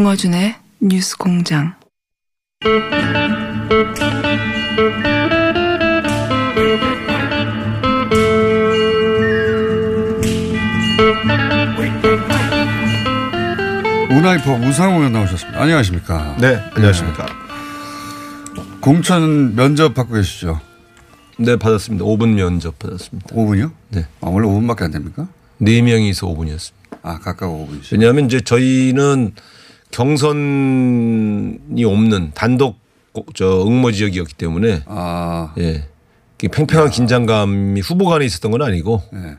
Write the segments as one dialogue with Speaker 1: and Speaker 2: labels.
Speaker 1: 김어준의 뉴스 공장.
Speaker 2: 문화이퍼 문상호 의원 나오셨습니다. 안녕하십니까.
Speaker 3: 네, 안녕하십니까.
Speaker 2: 공천 면접 받고 계시죠?
Speaker 3: 네, 받았습니다. 5분 면접 받았습니다.
Speaker 2: 5분이요?
Speaker 3: 네.
Speaker 2: 아, 원래 5분밖에 안 됩니까?
Speaker 3: 네 명이서 5분이었습니다.
Speaker 2: 아, 각각 5분이죠.
Speaker 3: 왜냐하면 이제 저희는 경선이 없는 단독 저 응모 지역이었기 때문에
Speaker 2: 아,
Speaker 3: 예. 팽팽한 긴장감이 후보 간에 있었던 건 아니고
Speaker 2: 네.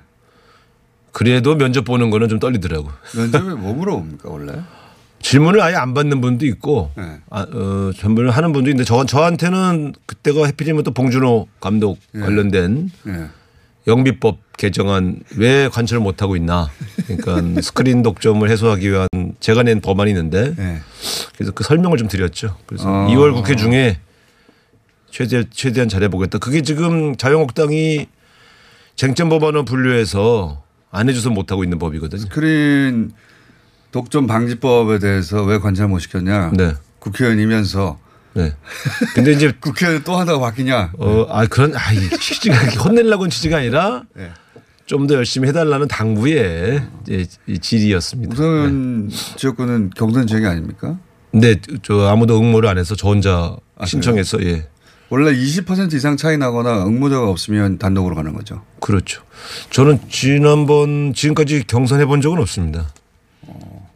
Speaker 3: 그래도 면접 보는 거는 좀 떨리더라고.
Speaker 2: 면접에 뭐 물어봅니까, 원래?
Speaker 3: 질문을 아예 안 받는 분도 있고
Speaker 2: 네.
Speaker 3: 아, 어, 전문을 하는 분도 있는데 저, 저한테는 그때가 해필이면 또 봉준호 감독 관련된
Speaker 2: 네.
Speaker 3: 영비법 개정안 왜 관철을 못 하고 있나. 그러니까 스크린 독점을 해소하기 위한 제가 낸 법안이 있는데
Speaker 2: 네.
Speaker 3: 그래서 그 설명을 좀 드렸죠. 그래서
Speaker 2: 아.
Speaker 3: 2월 국회 중에 최대 최대한 잘해보겠다. 그게 지금 자유한국당이 쟁점 법안을 분류해서 안 해줘서 못 하고 있는 법이거든요.
Speaker 2: 스크린 독점 방지법에 대해서 왜 관철 못 시켰냐?
Speaker 3: 네.
Speaker 2: 국회의원이면서
Speaker 3: 네. 근데 이제
Speaker 2: 국회의원 또 하다가 바뀌냐?
Speaker 3: 어, 아 그런 아, 이 취지가 이렇게 혼내려고 한 취지가 아니라
Speaker 2: 네.
Speaker 3: 좀더 열심히 해달라는 당부의 질의였습니다.
Speaker 2: 우선 지역구는 경선 지역이 아닙니까?
Speaker 3: 근데 저 아무도 응모를 안 해서 저 혼자
Speaker 2: 아,
Speaker 3: 신청해서 예.
Speaker 2: 원래 20% 이상 차이 나거나 응모자가 없으면 단독으로 가는 거죠.
Speaker 3: 그렇죠. 저는 지난번 지금까지 경선해 본 적은 없습니다.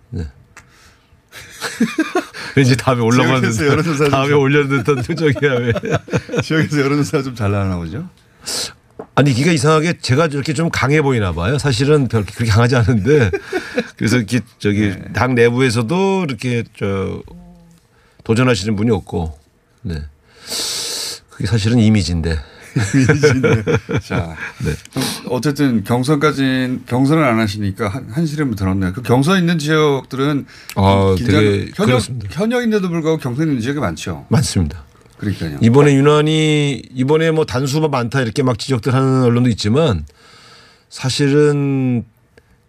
Speaker 3: 네. 왠지 다음에
Speaker 2: 여론조사
Speaker 3: 올라가는
Speaker 2: 좀
Speaker 3: 다음에
Speaker 2: 좀-
Speaker 3: 올려는 듯한 표정이야 왜?
Speaker 2: 지역에서 여론조사 좀 잘 나나 보죠?
Speaker 3: 아니 기가 이상하게 제가 저렇게 좀 강해 보이나 봐요. 사실은 별 그렇게 강하지 않은데 그래서 이렇게 저기
Speaker 2: 네.
Speaker 3: 당 내부에서도 이렇게 저 도전하시는 분이 없고 네. 그게 사실은 이미지인데
Speaker 2: 이미지인데. 자,
Speaker 3: 네.
Speaker 2: 어쨌든 경선까지 경선을 안 하시니까 한, 한시름을 들었네요. 그 경선 있는 지역들은
Speaker 3: 아,
Speaker 2: 긴장-
Speaker 3: 되게
Speaker 2: 현역,
Speaker 3: 그렇습니다.
Speaker 2: 현역인데도 불구하고 경선 있는 지역이 많죠.
Speaker 3: 많습니다.
Speaker 2: 그러니까요.
Speaker 3: 이번에 유난히 이번에 뭐 단수가 많다 이렇게 막 지적들 하는 언론도 있지만 사실은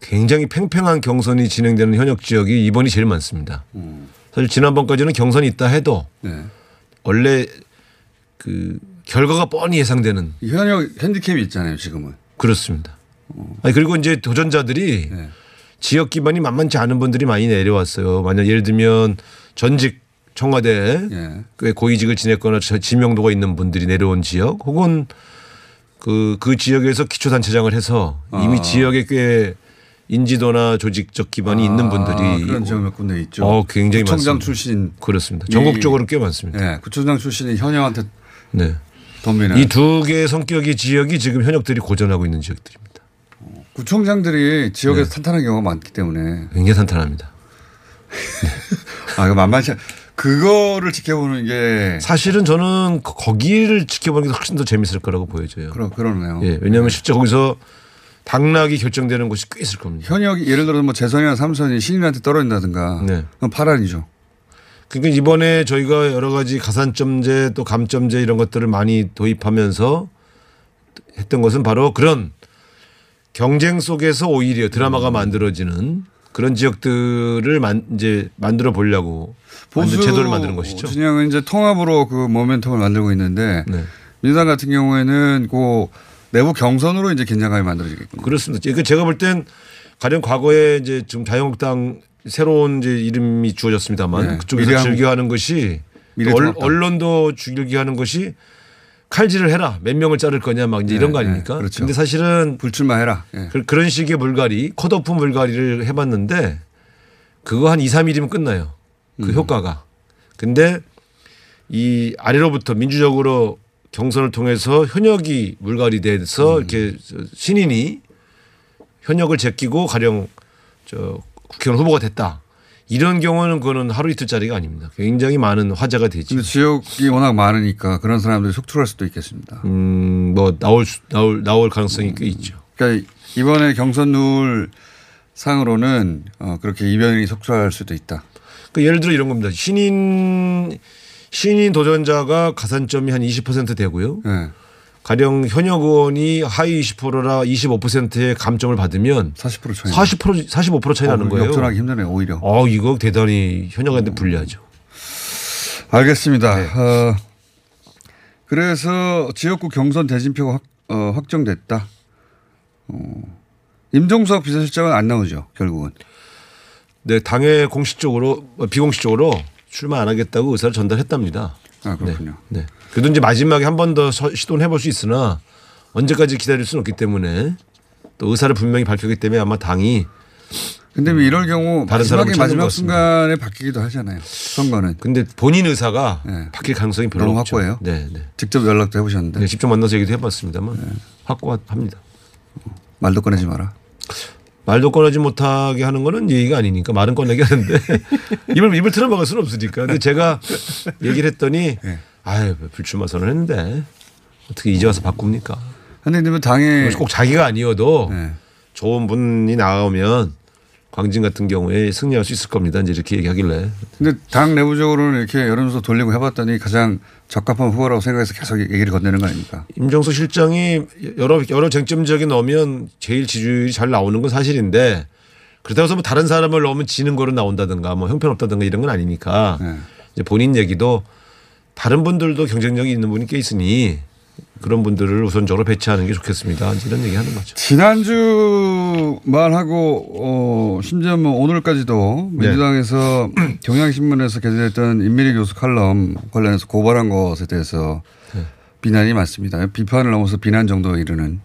Speaker 3: 굉장히 팽팽한 경선이 진행되는 현역 지역이 이번이 제일 많습니다. 사실 지난번까지는 경선이 있다 해도
Speaker 2: 네.
Speaker 3: 원래 그 결과가 뻔히 예상되는
Speaker 2: 이 현역 핸디캡이 있잖아요. 지금은.
Speaker 3: 그렇습니다. 아니 그리고 이제 도전자들이
Speaker 2: 네.
Speaker 3: 지역 기반이 만만치 않은 분들이 많이 내려왔어요. 만약 예를 들면 전직 청와대
Speaker 2: 예.
Speaker 3: 꽤 고위직을 지냈거나 저- 지명도가 있는 분들이 내려온 지역 혹은 그, 그 지역에서 기초단체장을 해서 이미
Speaker 2: 아.
Speaker 3: 지역에 꽤 인지도나 조직적 기반이 있는 분들이
Speaker 2: 아, 그런 지역 몇 군데 있죠.
Speaker 3: 어, 굉장히
Speaker 2: 구청장
Speaker 3: 많습니다.
Speaker 2: 출신.
Speaker 3: 그렇습니다. 전국적으로 꽤 많습니다.
Speaker 2: 예, 구청장 출신이 현역한테
Speaker 3: 네. 이 두 개의 성격의 지역이 지금 현역들이 고전하고 있는 지역들입니다.
Speaker 2: 구청장들이 지역에서
Speaker 3: 네.
Speaker 2: 탄탄한 경우가 많기 때문에
Speaker 3: 굉장히 탄탄합니다.
Speaker 2: 아, 그 만만치 않- 그거를 지켜보는 게
Speaker 3: 사실은 저는 거- 거기를 지켜보는 게 훨씬 더 재밌을 거라고 보여져요.
Speaker 2: 그러, 그러네요.
Speaker 3: 예, 왜냐하면 실제 거기서 당락이 결정되는 곳이 꽤 있을 겁니다.
Speaker 2: 현역이 예를 들어 뭐 재선이나 삼선이 신인한테 떨어진다든가
Speaker 3: 네.
Speaker 2: 그건 파란이죠.
Speaker 3: 그러니까 이번에 저희가 여러 가지 가산점제 또 감점제 이런 것들을 많이 도입하면서 했던 것은 바로 그런 경쟁 속에서 오히려 드라마가 만들어지는 그런 지역들을 만, 이제 만들어 보려고 만든 제도를 만드는 것이죠.
Speaker 2: 진영은 이제 통합으로 그 모멘텀을 만들고 있는데
Speaker 3: 네.
Speaker 2: 민주당 같은 경우에는 그 내부 경선으로 이제 긴장감이 만들어지겠군요.
Speaker 3: 그렇습니다. 그 제가 볼 땐 가령 과거에 이제 지금 자유한국당 새로운 이제 이름이 주어졌습니다만
Speaker 2: 네.
Speaker 3: 그쪽에서
Speaker 2: 미래한국-
Speaker 3: 즐겨하는 것이. 언- 언론도 즐겨하는 것이 칼질을 해라 몇 명을 자를 거냐 막 이제 이런 거
Speaker 2: 네,
Speaker 3: 아닙니까?
Speaker 2: 네, 그렇죠.
Speaker 3: 근데 사실은
Speaker 2: 불출마 해라. 예.
Speaker 3: 그, 그런 식의 물갈이 컷오프 물갈이를 해봤는데 그거 한 2, 3일이면 끝나요. 그 효과가. 근데 이 아래로부터 민주적으로 경선을 통해서 현역이 물갈이 돼서 이렇게 신인이 현역을 제끼고 가령 저 국회의원 후보가 됐다. 이런 경우는 그거는 하루 이틀짜리가 아닙니다. 굉장히 많은 화제가 되지.
Speaker 2: 지역이 워낙 많으니까 그런 사람들이 속출할 수도 있겠습니다.
Speaker 3: 음, 뭐 나올 수- 나올 나올 가능성이 꽤 있죠.
Speaker 2: 그러니까 이번에 경선 누울 상으로는 어, 그렇게 이변이 속출할 수도 있다.
Speaker 3: 그 예를 들어 이런 겁니다. 신인 신인 도전자가 가산점이 한 20% 되고요.
Speaker 2: 네.
Speaker 3: 가령 현역 의원이 하위 20%라 25%의 감점을 받으면
Speaker 2: 40% 차이.
Speaker 3: 40% 45% 차이 나는 거예요.
Speaker 2: 역전하기 힘드네요. 오히려.
Speaker 3: 어 이거 대단히 현역한테 불리하죠.
Speaker 2: 알겠습니다.
Speaker 3: 네.
Speaker 2: 어, 그래서 지역구 경선 대진표가 확, 어, 확정됐다. 어, 임종석 비서실장은 안 나오죠. 결국은.
Speaker 3: 네 당에 공식적으로 어, 비공식적으로 출마 안 하겠다고 의사를 전달했답니다.
Speaker 2: 아 그렇군요.
Speaker 3: 네. 그래도 이제 마지막에 한 번 더 시도는 해볼 수 있으나 언제까지 기다릴 수는 없기 때문에 또 의사를 분명히 밝혔기 때문에 아마 당이
Speaker 2: 근데 뭐 이럴 경우 마지막에 마지막. 순간에 바뀌기도 하잖아요. 선거는
Speaker 3: 근데 본인 의사가
Speaker 2: 네.
Speaker 3: 바뀔 가능성이 별로
Speaker 2: 너무
Speaker 3: 없죠.
Speaker 2: 확고해요?
Speaker 3: 네, 네.
Speaker 2: 직접 연락도 해보셨는데
Speaker 3: 네, 직접 만나서 얘기도 해봤습니다만
Speaker 2: 네.
Speaker 3: 확고합니다.
Speaker 2: 말도 꺼내지 마라.
Speaker 3: 말도 꺼내지 못하게 하는 거는 예의가 아니니까 말은 꺼내게 하는데 입을 입을 틀어막을 수는 없으니까. 근데 제가 얘기를 했더니
Speaker 2: 네.
Speaker 3: 아유 불출마 선언했는데 어떻게 이제 와서 바꿉니까?
Speaker 2: 근데 뭐 당에
Speaker 3: 꼭 자기가 아니어도
Speaker 2: 네.
Speaker 3: 좋은 분이 나오면 광진 같은 경우에 승리할 수 있을 겁니다. 이제 이렇게 얘기하길래
Speaker 2: 근데 당 내부적으로는 이렇게 여론조사 돌리고 해봤더니 가장 적합한 후보라고 생각해서 계속 얘기를 건네는 거 아닙니까?
Speaker 3: 임종석 실장이 여러 여러 쟁점 지역에 넣으면 제일 지지율이 잘 나오는 건 사실인데 그렇다고 해서 뭐 다른 사람을 넣으면 지는 거로 나온다든가 뭐 형편없다든가 이런 건 아니니까
Speaker 2: 네.
Speaker 3: 이제 본인 얘기도 다른 분들도 경쟁력이 있는 분이 꽤 있으니 그런 분들을 우선적으로 배치하는 게 좋겠습니다. 이런 얘기 하는 거죠.
Speaker 2: 지난주 말하고 어 심지어 뭐 오늘까지도
Speaker 3: 네.
Speaker 2: 민주당에서 경향신문에서 게재됐던 임미리 교수 칼럼 관련해서 고발한 것에 대해서
Speaker 3: 네.
Speaker 2: 비난이 많습니다. 비판을 넘어서 비난 정도에 이르는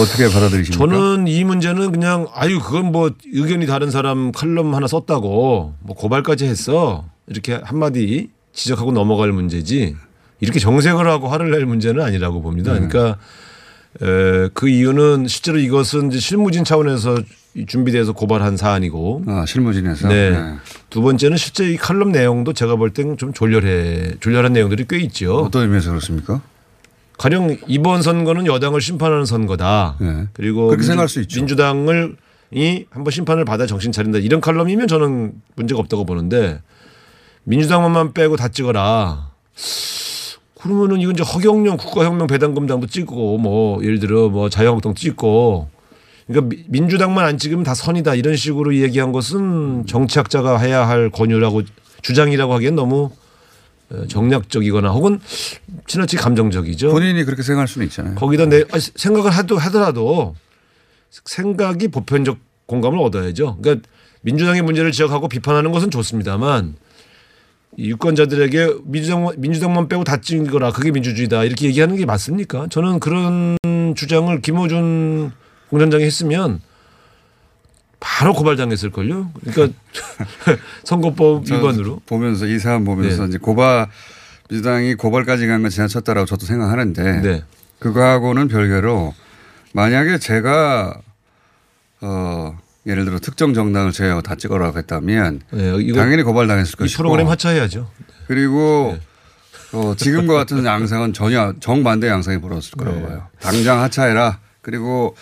Speaker 2: 어떻게 받아들이십니까?
Speaker 3: 저는 이 문제는 그냥 아유 그건 뭐 의견이 다른 사람 칼럼 하나 썼다고 뭐 고발까지 했어 이렇게 한마디 지적하고 넘어갈 문제지 이렇게 정색을 하고 화를 낼 문제는 아니라고 봅니다. 그러니까 에, 그 이유는 실제로 이것은 이제 실무진 차원에서 준비돼서 고발한 사안이고
Speaker 2: 아, 실무진에서
Speaker 3: 네.
Speaker 2: 네.
Speaker 3: 두 번째는 실제 이 칼럼 내용도 제가 볼 땐 좀 졸렬해 졸렬한 내용들이 꽤 있죠.
Speaker 2: 어떤 의미에서 그렇습니까?
Speaker 3: 가령 이번 선거는 여당을 심판하는 선거다.
Speaker 2: 네.
Speaker 3: 그리고
Speaker 2: 그렇게 생각할 수 있죠.
Speaker 3: 민주당을 이 한번 심판을 받아 정신 차린다 이런 칼럼이면 저는 문제가 없다고 보는데 민주당만 빼고 다 찍어라. 그러면은 이건 이제 허경영 국가혁명 배당금당도 찍고 뭐 예를 들어 뭐 자유한국당 찍고 그러니까 미- 민주당만 안 찍으면 다 선이다 이런 식으로 얘기한 것은 정치학자가 해야 할 권유라고 주장이라고 하기엔 너무 어, 정략적이거나 혹은 지나치게 감정적이죠.
Speaker 2: 본인이 그렇게 생각할 수는 있잖아요.
Speaker 3: 거기다 내 아니, 생각을 하도 하더라도 생각이 보편적 공감을 얻어야죠. 그러니까 민주당의 문제를 지적하고 비판하는 것은 좋습니다만 이 유권자들에게 민주당 민주당만 빼고 다 찍거라 그게 민주주의다 이렇게 얘기하는 게 맞습니까? 저는 그런 주장을 김호준 공장장이 했으면 바로 고발당했을 걸요. 그러니까 선거법 위반으로.
Speaker 2: 보면서 이 사안 보면서
Speaker 3: 네.
Speaker 2: 이제 고발 민주당이 고발까지 간 건 지나쳤다라고 저도 생각하는데
Speaker 3: 네.
Speaker 2: 그거하고는 별개로 만약에 제가 어 예를 들어 특정 정당을 제외하고 다 찍어라고 했다면
Speaker 3: 네,
Speaker 2: 당연히 고발당했을
Speaker 3: 이
Speaker 2: 것이고
Speaker 3: 프로그램 하차해야죠.
Speaker 2: 그리고
Speaker 3: 네.
Speaker 2: 어, 지금과 같은 양상은 전혀 정반대 양상이 벌어졌을 거라고
Speaker 3: 네.
Speaker 2: 봐요. 당장 하차해라. 그리고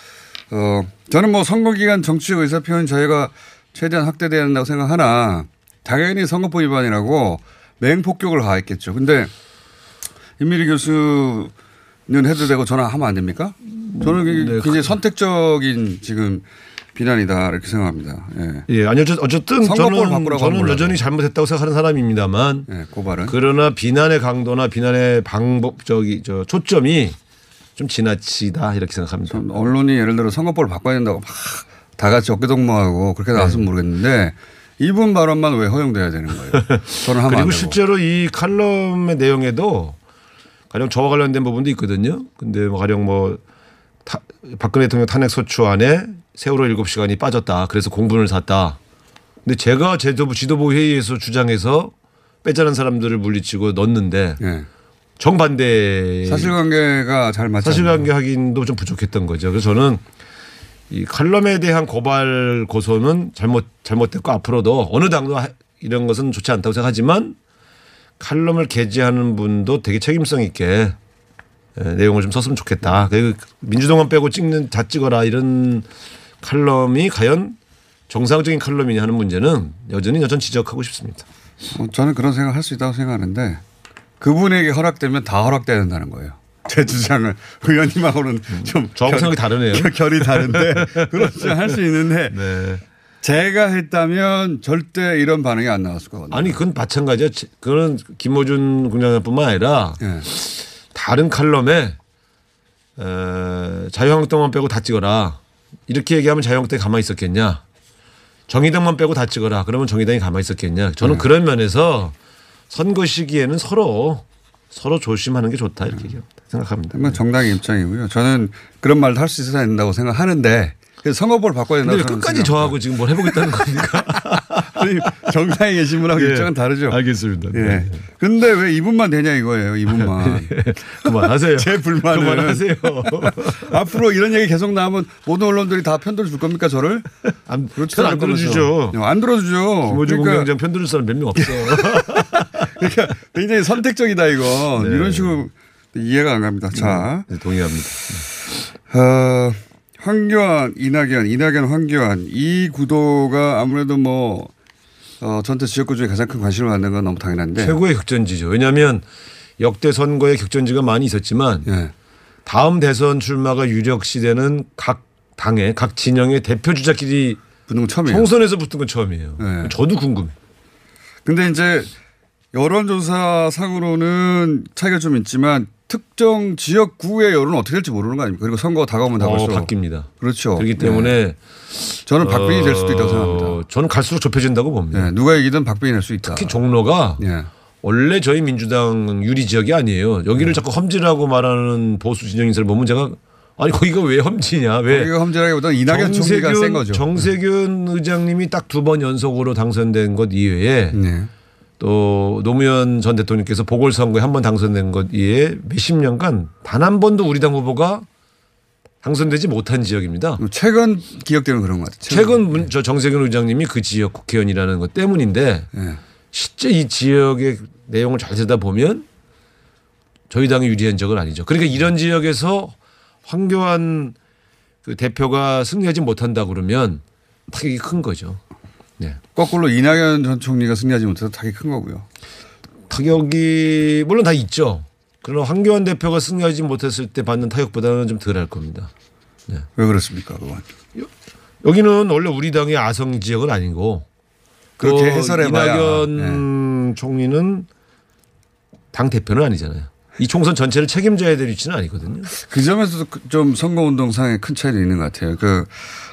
Speaker 2: 어, 저는 뭐 선거 기간 정치적 의사 표현 자유가 최대한 확대돼야 한다고 생각하나 당연히 선거법 위반이라고 맹폭격을 가했겠죠. 근데 임미리 교수는 해도 되고 저는 하면 안 됩니까? 저는
Speaker 3: 네,
Speaker 2: 굉장히 선택적인 지금 비난이다 이렇게 생각합니다. 예.
Speaker 3: 예, 아니 어쨌- 어쨌든
Speaker 2: 선거법을
Speaker 3: 저는 저는 여전히 잘못했다고 생각하는 사람입니다만
Speaker 2: 예, 고발은.
Speaker 3: 그러나 비난의 강도나 비난의 방법 저기 저 초점이 좀 지나치다 이렇게 생각합니다.
Speaker 2: 좀 언론이 예를 들어 선거법을 바꿔야 된다고 막 다 같이 어깨동무하고 그렇게
Speaker 3: 네.
Speaker 2: 나왔으면 모르겠는데 이분 발언만 왜 허용돼야 되는 거예요? 저는 하면 안
Speaker 3: 그리고. 실제로 이 칼럼의 내용에도 가령 저와 관련된 부분도 있거든요. 근데 뭐 가령 뭐 타, 박근혜 대통령 탄핵 소추안에 세월호 7시간이 빠졌다. 그래서 공분을 샀다. 근데 제가 제도부 지도부 회의에서 주장해서 빼자는 사람들을 물리치고 넣었는데
Speaker 2: 예.
Speaker 3: 정반대
Speaker 2: 사실관계가 잘 맞지
Speaker 3: 사실관계 확인도 좀 부족했던 거죠. 그래서 저는 이 칼럼에 대한 고발 고소는 잘못 잘못됐고 앞으로도 어느 당도 하- 이런 것은 좋지 않다고 생각하지만 칼럼을 게재하는 분도 되게 책임성 있게 예, 내용을 좀 썼으면 좋겠다. 그리고 민주동안 빼고 찍는 다 찍어라 이런 칼럼이 과연 정상적인 칼럼이냐 하는 문제는 여전히 여전 지적하고 싶습니다.
Speaker 2: 어, 저는 그런 생각 할 수 있다고 생각하는데 그분에게 허락되면 다 허락돼야 된다는 거예요. 제 주장을 의원님하고는 좀
Speaker 3: 저하고
Speaker 2: 결-
Speaker 3: 생각이 다르네요.
Speaker 2: 결- 결이 다른데 그렇지 할수 있는데
Speaker 3: 네.
Speaker 2: 제가 했다면 절대 이런 반응이 안 나왔을 거거든요.
Speaker 3: 아니 그건 마찬가지야. 그거는 김호준 군장뿐만 아니라
Speaker 2: 예.
Speaker 3: 다른 칼럼에 에, 자유한국당만 빼고 다 찍어라. 이렇게 얘기하면 자유한국당이 가만히 있었겠냐. 정의당만 빼고 다 찍어라. 그러면 정의당이 가만히 있었겠냐. 저는 그런 면에서 선거 시기에는 서로 서로 조심하는 게 좋다 이렇게 얘기합니다. 생각합니다.
Speaker 2: 뭐 정당의 입장이고요. 저는 그런 말도 할 수 있어야 된다고 생각하는데 선거법을 바꿔야
Speaker 3: 근데
Speaker 2: 된다고
Speaker 3: 왜
Speaker 2: 저는
Speaker 3: 끝까지
Speaker 2: 생각합니다.
Speaker 3: 저하고 지금 뭘 해보겠다는 겁니까?
Speaker 2: 아니, 정당에 계신 분하고
Speaker 3: 예.
Speaker 2: 입장은 다르죠.
Speaker 3: 알겠습니다.
Speaker 2: 예.
Speaker 3: 네.
Speaker 2: 근데 왜 이분만 되냐 이거예요. 이분만.
Speaker 3: 그만하세요.
Speaker 2: 제 불만은
Speaker 3: 그만하세요.
Speaker 2: 앞으로 이런 얘기 계속 나오면 모든 언론들이 다 편들어 줄 겁니까 저를?
Speaker 3: 안,
Speaker 2: 그렇지도
Speaker 3: 안. 들어주죠.
Speaker 2: 안 들어주죠.
Speaker 3: 김호준
Speaker 2: 그러니까,
Speaker 3: 공장장 편들을 사람 몇 명 없어.
Speaker 2: 그러니까 굉장히 선택적이다 이거.
Speaker 3: 네.
Speaker 2: 이런 식으로 이해가 안 갑니다. 자,
Speaker 3: 네, 동의합니다.
Speaker 2: 어, 황교안, 이낙연, 이낙연, 황교안 이 구도가 아무래도 뭐 어, 전체 지역구 중에 가장 큰 관심을 받는 건 너무 당연한데.
Speaker 3: 최고의 격전지죠. 왜냐하면 역대 선거에 격전지가 많이 있었지만
Speaker 2: 예.
Speaker 3: 다음 대선 출마가 유력시 되는 각 당의 각 진영의 대표 주자끼리
Speaker 2: 붙는 건 처음이에요.
Speaker 3: 총선에서 붙은 건 처음이에요.
Speaker 2: 네.
Speaker 3: 저도 궁금해.
Speaker 2: 근데 이제 여론조사 상으로는 차이가 좀 있지만 특정 지역구의 여론은 어떻게 될지 모르는 거 아닙니까? 그리고 선거가 다가오면
Speaker 3: 어,
Speaker 2: 다가올수록
Speaker 3: 바뀝니다.
Speaker 2: 그렇죠.
Speaker 3: 그렇기
Speaker 2: 네.
Speaker 3: 때문에
Speaker 2: 저는 박빙이 될 수도 있다고
Speaker 3: 어,
Speaker 2: 생각합니다.
Speaker 3: 저는 갈수록 좁혀진다고 봅니다.
Speaker 2: 네, 누가 이기든 박빙이 될 수 있다.
Speaker 3: 특히 종로가
Speaker 2: 예.
Speaker 3: 원래 저희 민주당 유리 지역이 아니에요.
Speaker 2: 네.
Speaker 3: 여기를 자꾸 험지라고 말하는 보수 진영 인사를 보면 제가 아니 거기가 왜 험지냐? 왜
Speaker 2: 거기가 험지라기보다는 이낙연 총리가 센 거죠.
Speaker 3: 정세균 의장님이 딱 두 번 연속으로 당선된 것 이외에
Speaker 2: 네.
Speaker 3: 또 노무현 전 대통령께서 보궐선거에 한 번 당선된 것 이외에 몇십 년간 단 한 번도 우리 당 후보가 당선되지 못한 지역입니다.
Speaker 2: 최근 기억되는 그런 것 같아요.
Speaker 3: 최근 문- 저 정세균 의장님이 그 지역 국회의원이라는 것 때문인데
Speaker 2: 예.
Speaker 3: 실제 이 지역의 내용을 잘 듣다 보면 저희 당이 유리한 적은 아니죠. 그러니까 이런 지역에서 황교안 그 대표가 승리하지 못한다 그러면 타격이 큰 거죠. 네.
Speaker 2: 거꾸로 이낙연 전 총리가 승리하지 못해서 타격이 큰 거고요.
Speaker 3: 타격이 물론 다 있죠. 그러나 황교안 대표가 승리하지 못했을 때 받는 타격보다는 좀 덜 할 겁니다.
Speaker 2: 왜 그렇습니까? 그건.
Speaker 3: 여기는 원래 우리 당의 아성 지역은 아니고
Speaker 2: 그렇게
Speaker 3: 또
Speaker 2: 해설해봐야.
Speaker 3: 이낙연 총리는 당 대표는 아니잖아요. 이 총선 전체를 책임져야 될 위치는 아니거든요.
Speaker 2: 그 점에서도 그- 좀 선거운동 상에 큰 차이도 있는 것 같아요. 그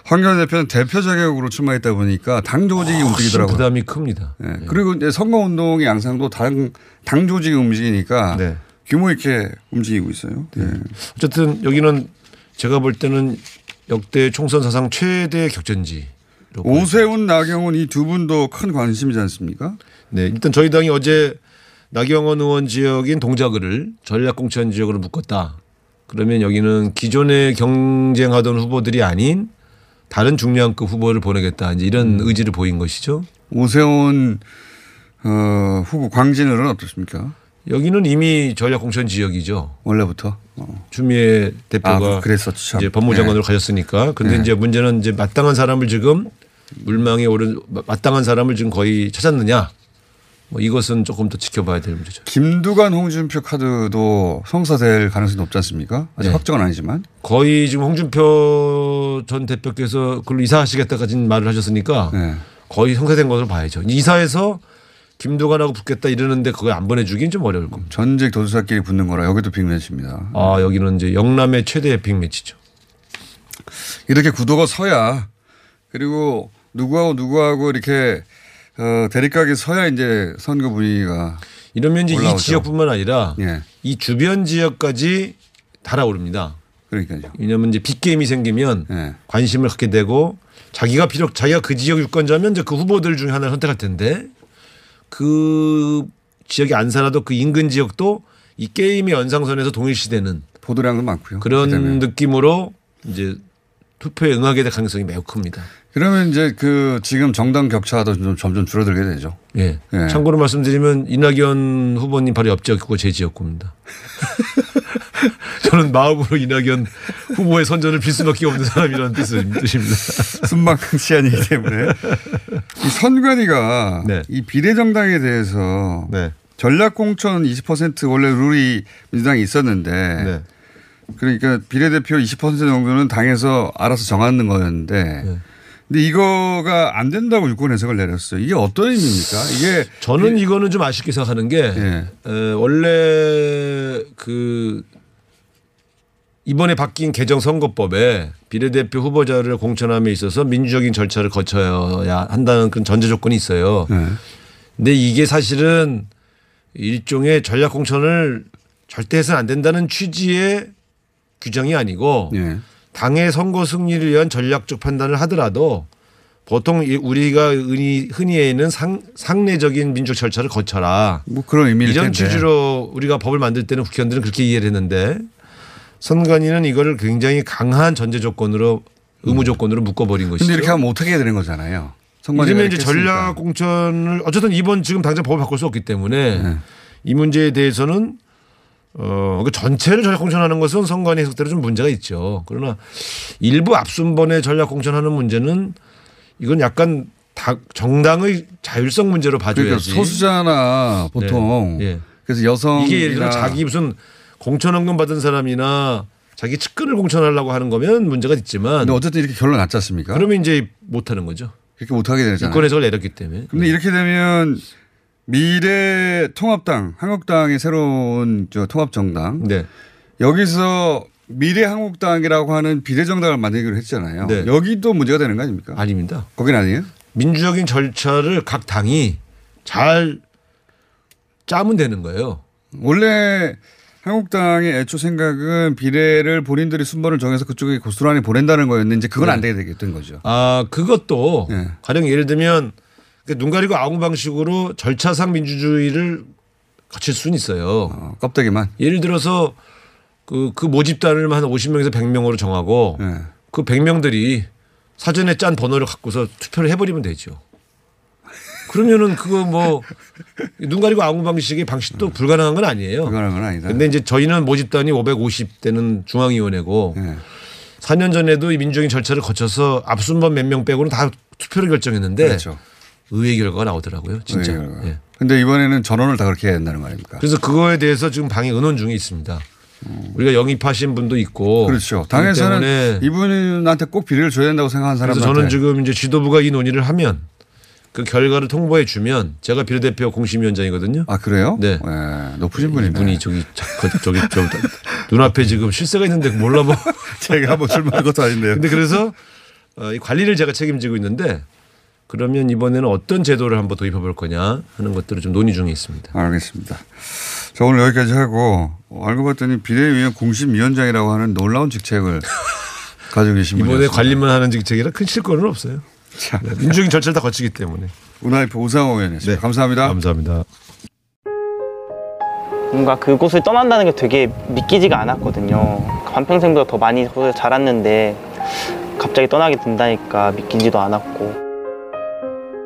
Speaker 2: 황교안 대표는 대표 자격으로 출마했다 보니까 당 조직이
Speaker 3: 훨씬
Speaker 2: 움직이더라고요.
Speaker 3: 부담이 큽니다.
Speaker 2: 예. 그리고 이제 선거운동의 양상도 당, 당 조직이 움직이니까
Speaker 3: 네.
Speaker 2: 규모 있게 움직이고 있어요. 예.
Speaker 3: 어쨌든 여기는 제가 볼 때는 역대 총선 사상 최대 격전지.
Speaker 2: 오세훈, 나경원 이 두 분도 큰 관심이지 않습니까?
Speaker 3: 네, 일단 저희 당이 어제 나경원 의원 지역인 동작을 전략공천 지역으로 묶었다. 그러면 여기는 기존에 경쟁하던 후보들이 아닌 다른 중량급 후보를 보내겠다. 이제 이런 의지를 보인 것이죠.
Speaker 2: 오세훈 어, 후보 광진을은 어떻습니까?
Speaker 3: 여기는 이미 전략공천 지역이죠.
Speaker 2: 원래부터. 어.
Speaker 3: 추미애 대표가
Speaker 2: 아, 그랬었죠. 참.
Speaker 3: 이제 법무장관으로
Speaker 2: 네.
Speaker 3: 가셨으니까. 근데
Speaker 2: 네.
Speaker 3: 이제 문제는 이제 마땅한 사람을 지금 물망에 오른 마땅한 사람을 지금 거의 찾았느냐. 뭐 이것은 조금 더 지켜봐야 될 문제죠.
Speaker 2: 김두관, 홍준표 카드도 성사될 가능성이 높지 않습니까? 아직
Speaker 3: 네.
Speaker 2: 확정은 아니지만.
Speaker 3: 거의 지금 홍준표 전 대표께서 그걸로 이사하시겠다까지 말을 하셨으니까
Speaker 2: 네.
Speaker 3: 거의 성사된 것으로 봐야죠. 이사해서 김두관하고 붙겠다 이러는데 그걸 안 보내주긴 좀 어려울 겁니다.
Speaker 2: 전직 도지사끼리 붙는 거라 여기도 빅매치입니다.
Speaker 3: 아 여기는 이제 영남의 최대 빅매치죠.
Speaker 2: 이렇게 구도가 서야 그리고 누구하고 누구하고 이렇게 어, 대립각이 서야 이제 선거 분위기가
Speaker 3: 이러면 이제
Speaker 2: 올라오죠.
Speaker 3: 이 지역뿐만 아니라
Speaker 2: 예.
Speaker 3: 이 주변 지역까지 달아오릅니다.
Speaker 2: 그러니까요.
Speaker 3: 왜냐하면 이제 빅게임이 생기면
Speaker 2: 예.
Speaker 3: 관심을 갖게 되고 자기가 비록 자기가 그 지역 유권자면 이제 그 후보들 중에 하나를 선택할 텐데 그 지역이 안 살아도 그 인근 지역도 이 게임의 연상선에서 동일시되는
Speaker 2: 보도량도 많고요.
Speaker 3: 그런
Speaker 2: 그다음에.
Speaker 3: 느낌으로 이제 투표에 응하게 될 가능성이 매우 큽니다.
Speaker 2: 그러면 이제 그 지금 정당 격차도 좀 점점 줄어들게 되죠.
Speaker 3: 예.
Speaker 2: 예.
Speaker 3: 참고로 말씀드리면 이낙연 후보님 바로 옆 지역이고 제 지역구입니다. 저는 마음으로 이낙연 후보의 선전을 빌 수밖에 없는 사람이라는 뜻입니다.
Speaker 2: 순방강 시안이기 때문에 이 선관위가
Speaker 3: 네.
Speaker 2: 이 비례정당에 대해서
Speaker 3: 네.
Speaker 2: 전략공천 20% 원래 룰이 민주당이 있었는데
Speaker 3: 네.
Speaker 2: 그러니까 비례대표 20% 정도는 당에서 알아서 정하는 거였는데
Speaker 3: 네.
Speaker 2: 근데 이거가 안 된다고 유권 해석을 내렸어요. 이게 어떤 의미입니까? 이게
Speaker 3: 저는 이거는 좀 아쉽게 생각하는 게
Speaker 2: 예.
Speaker 3: 에, 원래 그 이번에 바뀐 개정 선거법에 비례대표 후보자를 공천함에 있어서 민주적인 절차를 거쳐야 한다는 그런 전제 조건이 있어요.
Speaker 2: 네.
Speaker 3: 근데 이게 사실은 일종의 전략 공천을 절대 해서는 안 된다는 취지의 규정이 아니고
Speaker 2: 예.
Speaker 3: 당의 선거 승리를 위한 전략적 판단을 하더라도 보통 이- 우리가 흔히 흔히 있는 상, 상례적인 민족 절차를 거쳐라.
Speaker 2: 뭐 그런 의미일
Speaker 3: 이런
Speaker 2: 텐데.
Speaker 3: 취지로 우리가 법을 만들 때는 국회의원들은 그렇게 이해를 했는데 선관위는 이거를 굉장히 강한 전제 조건으로 의무 조건으로 묶어버린 것이죠.
Speaker 2: 근데 이렇게 하면 못하게 되는 거잖아요.
Speaker 3: 이러면 이제 전략. 공천을 어쨌든 이번 지금 당장 법을 바꿀 수 없기 때문에
Speaker 2: 네.
Speaker 3: 이 문제에 대해서는 어, 그 전체를 전략 공천하는 것은 선관위 해석대로 좀 문제가 있죠. 그러나 일부 앞순번에 전략 공천하는 문제는 이건 약간 다 정당의 자율성 문제로
Speaker 2: 그러니까
Speaker 3: 봐줘야지.
Speaker 2: 소수자나 보통
Speaker 3: 네. 예.
Speaker 2: 그래서 여성
Speaker 3: 이게 예를 들어 자기 무슨 공천원금 받은 사람이나 자기 측근을 공천하려고 하는 거면 문제가 있지만
Speaker 2: 근데 어쨌든 이렇게 결론 났지 않습니까?
Speaker 3: 그러면 이제 못하는 거죠.
Speaker 2: 이렇게 못하게 되잖아요.
Speaker 3: 유권 해석을 내렸기 때문에.
Speaker 2: 근데 이렇게 되면 미래 통합당, 한국당의 새로운 저 통합정당
Speaker 3: 네.
Speaker 2: 여기서 미래 한국당이라고 하는 비례정당을 만들기로 했잖아요.
Speaker 3: 네.
Speaker 2: 여기도 문제가 되는 거 아닙니까?
Speaker 3: 아닙니다.
Speaker 2: 거긴 아니에요?
Speaker 3: 민주적인 절차를 각 당이 잘 짜면 되는 거예요.
Speaker 2: 원래 한국당의 애초 생각은 비례를 본인들이 순번을 정해서 그쪽에 고스란히 보낸다는 거였는데 그건
Speaker 3: 네.
Speaker 2: 안 되게 된 거죠.
Speaker 3: 아 그것도
Speaker 2: 네.
Speaker 3: 가령 예를 들면 그눈 가리고 아웅 방식으로 절차상 민주주의를 거칠 수는 있어요.
Speaker 2: 어, 껍데기만.
Speaker 3: 예를 들어서 그, 그 모집단을 한 50명에서 100명으로 정하고
Speaker 2: 네.
Speaker 3: 그 100명들이 사전에 짠 번호를 갖고서 투표를 해버리면 되죠. 그러면은 그거 뭐 눈 가리고 아웅 방식의 방식도 불가능한 건 아니에요.
Speaker 2: 그거는 건 아니다.
Speaker 3: 근데 이제 저희는 모집단이 550대는 중앙위원회고
Speaker 2: 네.
Speaker 3: 4년 전에도 이 민주적인 절차를 거쳐서 앞순번 몇 명 빼고는 다 투표를 결정했는데
Speaker 2: 그렇죠.
Speaker 3: 의회 결과가 나오더라고요. 진짜. 예.
Speaker 2: 근데 이번에는 전원을 다 그렇게 해야 된다는 거 아닙니까?
Speaker 3: 그래서 그거에 대해서 지금 방에 의논 중에 있습니다. 우리가 영입하신 분도 있고.
Speaker 2: 그렇죠. 당에서는 이분한테 꼭 비례를 줘야 된다고 생각하는
Speaker 3: 그래서
Speaker 2: 사람한테
Speaker 3: 저는 지금 이제 지도부가 이 논의를 하면 그 결과를 통보해 주면 제가 비례대표 공심위원장이거든요.
Speaker 2: 아 그래요?
Speaker 3: 네.
Speaker 2: 예, 높으신 분이네.
Speaker 3: 분이 저기 저기 저 눈앞에 지금 실세가 있는데 몰라 뭐.
Speaker 2: 제가 뭐 출마할 것도 아닌데요.
Speaker 3: 근데 그래서 어, 이 관리를 제가 책임지고 있는데 그러면 이번에는 어떤 제도를 한번 도입해 볼 거냐 하는 것들을 좀 논의 중에 있습니다.
Speaker 2: 알겠습니다. 자 오늘 여기까지 하고 어, 알고 봤더니 비례위원 공심위원장이라고 하는 놀라운 직책을 가지고 계신 분이
Speaker 3: 이번에 관리만 하는 직책이라 큰 실권은 없어요.
Speaker 2: 자,
Speaker 3: 네, 민주적인 절차를 다 거치기 때문에.
Speaker 2: 우나이프 우상호 의원이었습니다.
Speaker 3: 네.
Speaker 2: 감사합니다.
Speaker 3: 감사합니다.
Speaker 4: 뭔가 그곳을 떠난다는 게 되게 믿기지가 않았거든요. 반평생보다 더 많이 거기서 자랐는데 갑자기 떠나게 된다니까 믿기지도 않았고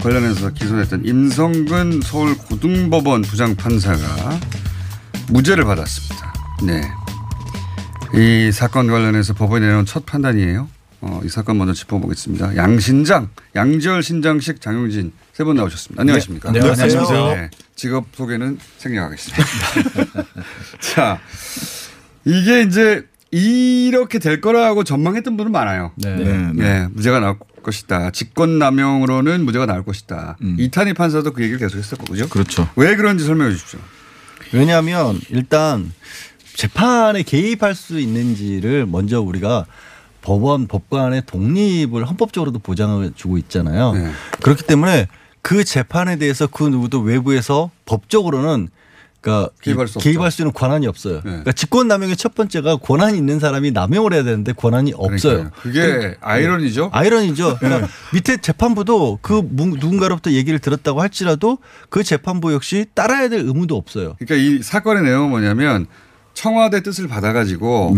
Speaker 2: 관련해서 기소됐던 임성근 서울 고등법원 부장판사가 무죄를 받았습니다. 네. 이 사건 관련해서 법원이 내놓은 첫 판단이에요. 어, 이 사건 먼저 짚어보겠습니다. 양신장, 양지열 신장식 장용진 세 분 나오셨습니다. 안녕하십니까?
Speaker 5: 네, 안녕하세요.
Speaker 2: 네, 직업 소개는 생략하겠습니다. 자, 이게 이제 이렇게 될 거라고 전망했던 분은 많아요.
Speaker 5: 네.
Speaker 2: 네,
Speaker 5: 네.
Speaker 2: 무죄가 나올 것이다. 직권남용으로는 무죄가 나올 것이다. 이탄희 판사도 그 얘기를 계속했었고 그죠?
Speaker 5: 그렇죠.
Speaker 2: 왜 그런지 설명해 주십시오.
Speaker 5: 왜냐하면 일단 재판에 개입할 수 있는지를 먼저 우리가 법원 법관의 독립을 헌법적으로도 보장을 주고 있잖아요.
Speaker 2: 네.
Speaker 5: 그렇기 때문에 그 재판에 대해서 그 누구도 외부에서 법적으로는 그러니까
Speaker 2: 개입할 수.
Speaker 5: 개입할 수 있는 권한이 없어요.
Speaker 2: 네.
Speaker 5: 그러니까 직권남용의 첫 번째가 권한이 있는 사람이 남용을 해야 되는데 권한이 없어요.
Speaker 2: 그러니까요. 그게 아이러니죠.
Speaker 5: 아이러니죠. 그러니까 밑에 재판부도 그 무- 누군가로부터 얘기를 들었다고 할지라도 그 재판부 역시 따라야 될 의무도 없어요.
Speaker 2: 그러니까 이 사건의 내용은 뭐냐면 청와대 뜻을 받아가지고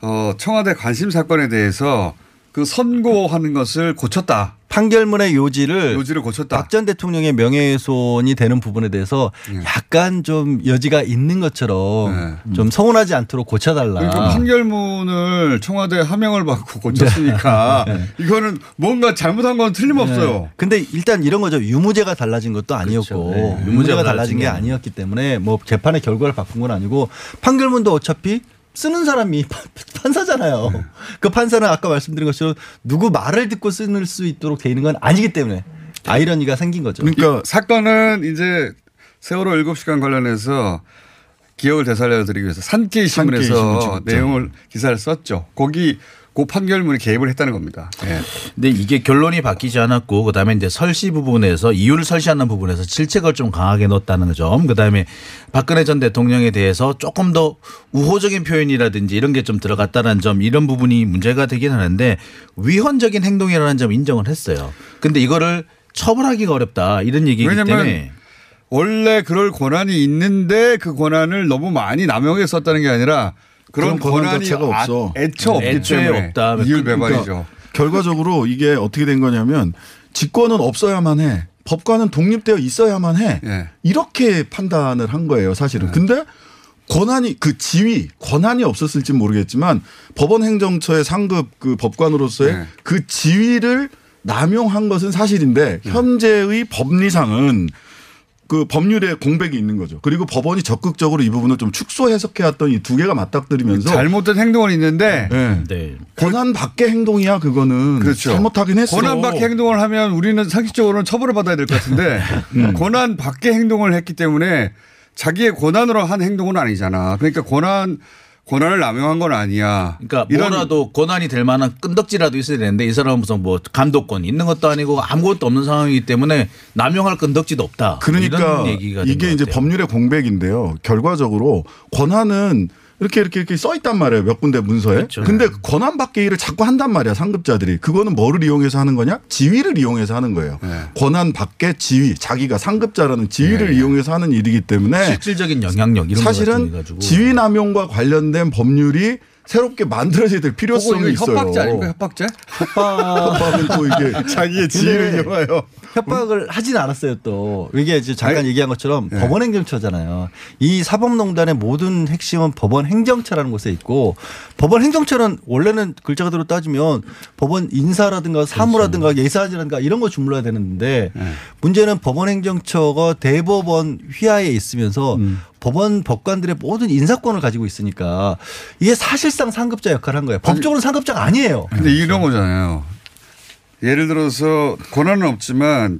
Speaker 2: 어, 청와대 관심 사건에 대해서 그 선고하는 것을 고쳤다.
Speaker 5: 판결문의 요지를
Speaker 2: 요지를 고쳤다.
Speaker 5: 박 전 대통령의 명예훼손이 되는 부분에 대해서
Speaker 2: 네.
Speaker 5: 약간 좀 여지가 있는 것처럼 좀 서운하지 않도록 고쳐달라.
Speaker 2: 그러니까 판결문을 청와대 하명을 받고 고쳤으니까 이거는 뭔가 잘못한 건 틀림없어요.
Speaker 5: 네. 근데 일단 이런 거죠. 유무죄가 달라진 것도 아니었고
Speaker 2: 네.
Speaker 5: 유무죄가 달라진 게 아니었기 때문에 뭐 재판의 결과를 바꾼 건 아니고 판결문도 어차피 쓰는 사람이 판- 판사잖아요.
Speaker 2: 네.
Speaker 5: 그 판사는 아까 말씀드린 것처럼 누구 말을 듣고 쓸수 있도록 돼 있는 건 아니기 때문에 아이러니가 생긴 거죠.
Speaker 2: 그러니까 사건은 이제 세월호 7시간 관련해서 기억을 되살려 드리기 위해서 산케이
Speaker 6: 산케이 신문
Speaker 2: 신문에서. 내용을 기사를 썼죠. 거기 그 판결문에 개입을 했다는 겁니다. 예.
Speaker 6: 근데 이게 결론이 바뀌지 않았고 그다음에 이제 설시 부분에서 이유를 설시하는 부분에서 질책을 좀 강하게 넣었다는 점 그다음에 박근혜 전 대통령에 대해서 조금 더 우호적인 표현이라든지 이런 게 좀 들어갔다는 점 이런 부분이 문제가 되긴 하는데 위헌적인 행동이라는 점 인정을 했어요. 근데 이거를 처벌하기가 어렵다 이런 얘기이기
Speaker 2: 왜냐면
Speaker 6: 때문에
Speaker 2: 원래 그럴 권한이 있는데 그 권한을 너무 많이 남용해 썼다는 게 아니라 그런,
Speaker 7: 그런 권한 자체가
Speaker 2: 아-
Speaker 7: 없어.
Speaker 2: 애초 없기
Speaker 6: 애초에
Speaker 2: 때문에
Speaker 6: 없다.
Speaker 2: 이율 배반이죠.
Speaker 7: 그러니까 결과적으로 이게 어떻게 된 거냐면 직권은 없어야만 해. 법관은 독립되어 있어야만 해.
Speaker 2: 예.
Speaker 7: 이렇게 판단을 한 거예요, 사실은. 근데 권한이 그 지위, 권한이 없었을지 모르겠지만 법원 행정처의 상급 그 법관으로서의
Speaker 2: 네.
Speaker 7: 그 지위를 남용한 것은 사실인데 현재의 법리상은 그 법률에 공백이 있는 거죠. 그리고 법원이 적극적으로 이 부분을 좀 축소 해석해 왔던 이 두 개가 맞닥뜨리면서
Speaker 2: 잘못된 행동은 있는데
Speaker 7: 네. 권한 밖의 행동이야 그거는
Speaker 2: 그렇죠.
Speaker 7: 잘못하긴 했어.
Speaker 2: 권한 밖의 행동을 하면 우리는 상식적으로는 처벌을 받아야 될 것 같은데
Speaker 7: 음.
Speaker 2: 권한 밖의 행동을 했기 때문에 자기의 권한으로 한 행동은 아니잖아. 그러니까 권한 권한을 남용한 건 아니야.
Speaker 6: 그러니까 뭐라도 권한이 될 만한 끈덕지라도 있어야 되는데 이 사람은 무슨 뭐 감독권이 있는 것도 아니고 아무것도 없는 상황이기 때문에 남용할 끈덕지도 없다.
Speaker 7: 그러니까
Speaker 6: 얘기가 된
Speaker 7: 이게
Speaker 6: 것
Speaker 7: 이제. 법률의 공백인데요. 결과적으로 권한은 이렇게 이렇게 이렇게 써 있단 말이에요. 몇 군데 문서에.
Speaker 6: 그렇죠.
Speaker 7: 근데 그 권한 밖의 일을 자꾸 한단 말이야. 상급자들이. 그거는 뭐를 이용해서 하는 거냐? 지위를 이용해서 하는 거예요.
Speaker 6: 네.
Speaker 7: 권한 밖의 지위, 자기가 상급자라는 지위를
Speaker 6: 네.
Speaker 7: 이용해서 하는 일이기 때문에
Speaker 6: 실질적인 영향력 이런 거
Speaker 7: 사실은. 지위 남용과 관련된 법률이 새롭게 만들어져야 될 필요성이 있어요.
Speaker 2: 협박죄 아닙니까 협박죄?
Speaker 7: 협박은 또 이게
Speaker 2: 자기의
Speaker 7: 지위를 이용하여
Speaker 5: 협박을 하진 않았어요 또 이게 이제 잠깐 얘기한 것처럼
Speaker 7: 네.
Speaker 5: 법원 행정처잖아요. 이 사법농단의 모든 핵심은 법원 행정처라는 곳에 있고 법원 행정처는 원래는 글자 그대로 따지면 법원 인사라든가 사무라든가 예사라든가 이런 거 주물러야 되는데 문제는 법원 행정처가 대법원 휘하에 있으면서 법원 법관들의 모든 인사권을 가지고 있으니까 이게 사실상 상급자 역할을 한 거예요. 법적으로는 상급자가 아니에요.
Speaker 2: 근데 이런 거잖아요. 예를 들어서 권한은 없지만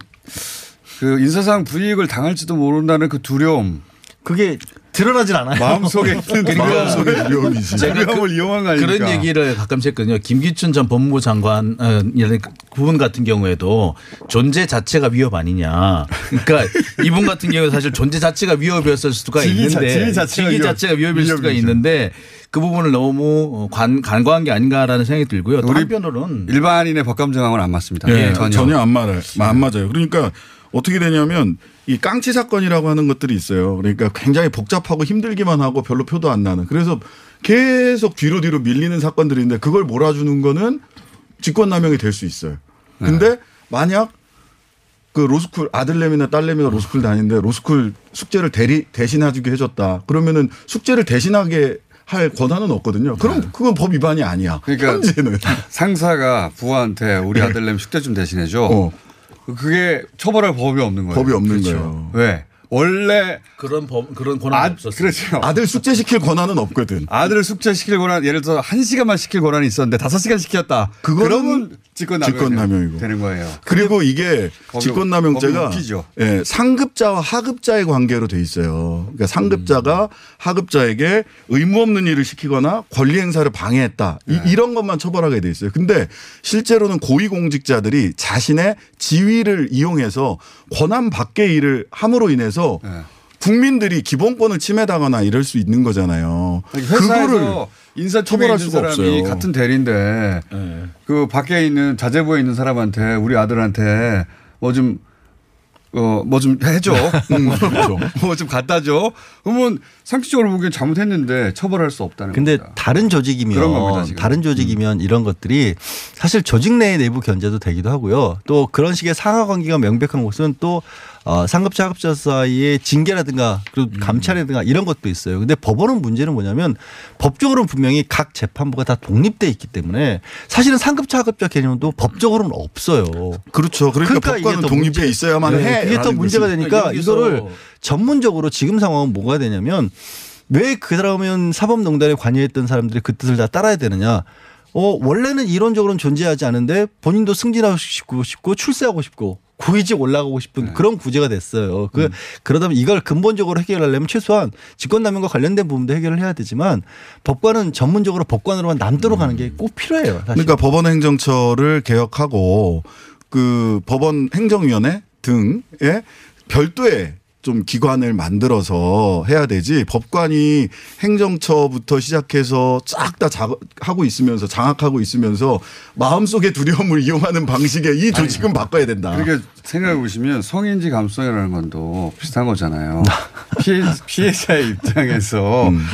Speaker 2: 그 인사상 불이익을 당할지도 모른다는 그 두려움.
Speaker 5: 그게 드러나질 않아요.
Speaker 2: 마음속에 있는
Speaker 8: 그러니까
Speaker 2: 마음속의 위험이지.
Speaker 8: 제가
Speaker 2: 두려움을 이용한 거?
Speaker 8: 그런 얘기를 가끔씩 했거든요. 김기춘 전 법무부 장관 어, 이런 그분 같은 경우에도 존재 자체가 위협 아니냐. 그러니까 이분 같은 경우에 사실 존재 자체가 위협이었을 수가 있는데
Speaker 2: 지위 자체가 위협-
Speaker 8: 자체가 위협일 수가
Speaker 2: 위협이죠.
Speaker 8: 있는데 그 부분을 너무 관, 간과한 게 아닌가라는 생각이 들고요. 또
Speaker 2: 우리
Speaker 8: 한편으로는
Speaker 2: 일반인의 법감 정황은 안 맞습니다.
Speaker 7: 예,
Speaker 2: 전혀.
Speaker 7: 전혀. 안 맞아요. 안 맞아요. 그러니까 어떻게 되냐면 이 깡치 사건이라고 하는 것들이 있어요. 그러니까 굉장히 복잡하고 힘들기만 하고 별로 표도 안 나는. 그래서 계속 뒤로 뒤로 밀리는 사건들이 있는데 그걸 몰아주는 거는 직권남용이 될 수 있어요. 근데 만약 그 로스쿨 아들내미나 딸내미가 로스쿨 다니는데 로스쿨 숙제를 대리 대신해주게 해줬다. 그러면은 숙제를 대신하게 할 권한은 없거든요. 그럼 그건 법 위반이 아니야.
Speaker 2: 그러니까
Speaker 7: 현재는
Speaker 2: 상사가 부하한테 우리 아들내미 숙제 좀 대신해줘. 그게 처벌할 법이 없는 거예요.
Speaker 7: 법이 없는
Speaker 2: 그렇죠.
Speaker 7: 거예요.
Speaker 2: 왜? 원래
Speaker 8: 그런 법 그런 권한
Speaker 2: 아,
Speaker 8: 없었어요.
Speaker 2: 그렇죠.
Speaker 7: 아들 숙제 시킬 권한은 없거든.
Speaker 2: 아들을 숙제 시킬 권한 예를 들어서 한 시간만 시킬 권한이 있었는데 다섯 시간 시켰다.
Speaker 7: 그거는
Speaker 2: 그러면 직권남용이
Speaker 7: 직권남용이고.
Speaker 2: 되는 거예요.
Speaker 7: 그리고 이게 직권남용죄가. 예, 상급자와 하급자의 관계로 돼 있어요. 그러니까 상급자가 하급자에게 의무 없는 일을 시키거나 권리 행사를 방해했다.
Speaker 2: 네.
Speaker 7: 이, 런 것만 처벌하게 돼 있어요. 근데 실제로는 고위공직자들이 자신의 지위를 이용해서 권한 밖의 일을 함으로 인해서
Speaker 2: 네.
Speaker 7: 국민들이 기본권을 침해당하나 이럴 수 있는 거잖아요.
Speaker 2: 회사에서 인사팀에
Speaker 7: 처벌할 수가
Speaker 2: 사람이
Speaker 7: 없어요.
Speaker 2: 같은 대리인데 그 밖에 있는 자재부에 있는 사람한테 우리 아들한테 뭐좀 어, 뭐 좀 해줘. 뭐좀 갖다 줘. 그러면 상식적으로 보기엔 잘못했는데 처벌할 수 없다는
Speaker 5: 근데
Speaker 2: 겁니다.
Speaker 5: 다른 조직이면
Speaker 2: 겁니다. 음.
Speaker 5: 다른 조직이면 이런 것들이 사실 조직 내 내부 견제도 되기도 하고요. 또 그런 식의 상하 관계가 명백한 곳은 또 어, 상급자 하급자 사이의 징계라든가 그리고
Speaker 2: 음.
Speaker 5: 감찰이라든가 이런 것도 있어요. 근데 법원은 문제는 뭐냐면 법적으로는 분명히 각 재판부가 다 독립돼 있기 때문에 사실은 상급자 하급자 개념도 법적으로는 없어요.
Speaker 7: 그렇죠. 그러니까,
Speaker 5: 이게
Speaker 7: 법관은
Speaker 5: 더
Speaker 7: 독립해
Speaker 5: 문제-
Speaker 7: 있어야만
Speaker 5: 네,
Speaker 7: 해.
Speaker 5: 더
Speaker 7: 라는
Speaker 5: 문제가
Speaker 7: 것이.
Speaker 5: 되니까
Speaker 8: 여기서
Speaker 5: 이거를 전문적으로 지금 상황은 뭐가 되냐면 왜 그러면 사법농단에 관여했던 사람들이 그 뜻을 다 따라야 되느냐. 어, 원래는 이론적으로는 존재하지 않은데 본인도 승진하고 싶고, 싶고 출세하고 싶고 고위직 올라가고 싶은
Speaker 7: 네.
Speaker 5: 그런 구제가 됐어요. 그
Speaker 7: 음.
Speaker 5: 그러다 보면 이걸 근본적으로 해결하려면 최소한 직권남용과 관련된 부분도 해결을 해야 되지만 법관은 전문적으로 법관으로만 남도록 하는 게 꼭 필요해요. 사실.
Speaker 7: 그러니까 법원 행정처를 개혁하고 그 법원 행정위원회 등에 별도의 좀 기관을 만들어서 해야 되지 법관이 행정처부터 시작해서 싹다 하고 있으면서 장악하고 있으면서 마음속의 두려움을 이용하는 방식의 이 조직은 바꿔야 된다.
Speaker 2: 그렇게 생각해 보시면 성인지 감성이라는 건또 비슷한 거잖아요. 피해, 피해 자의 입장에서
Speaker 7: 음.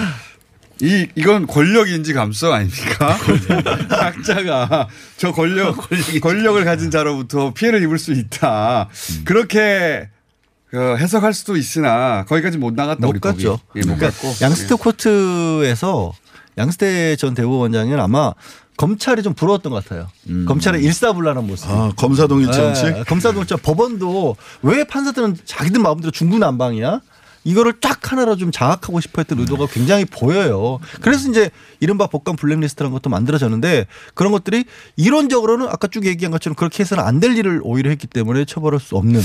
Speaker 2: 이 이건 권력인지 감성 아닙니까? 각자가 저 권력 권력을 가진 자로부터 피해를 입을 수 있다. 그렇게 그 해석할 수도 있으나 거기까지 못 나갔다
Speaker 5: 못 갔죠.
Speaker 2: 예, 못
Speaker 5: 그러니까
Speaker 2: 갔고
Speaker 5: 양스태 코트에서 양스태 전 대법원장은 아마 검찰이 좀 부러웠던 것 같아요. 검찰의 일사불란한 모습.
Speaker 7: 아, 검사동일체
Speaker 5: 네,
Speaker 7: 원칙?
Speaker 5: 검사동일체 법원도 왜 판사들은 자기들 마음대로 중구난방이야? 이거를 쫙 하나로 좀 장악하고 싶어 했던 의도가 굉장히 보여요. 그래서 이제 이른바 법관 블랙리스트라는 것도 만들어졌는데 그런 것들이 이론적으로는 아까 쭉 얘기한 것처럼 그렇게 해서는 안 될 일을 오히려 했기 때문에 처벌할 수 없는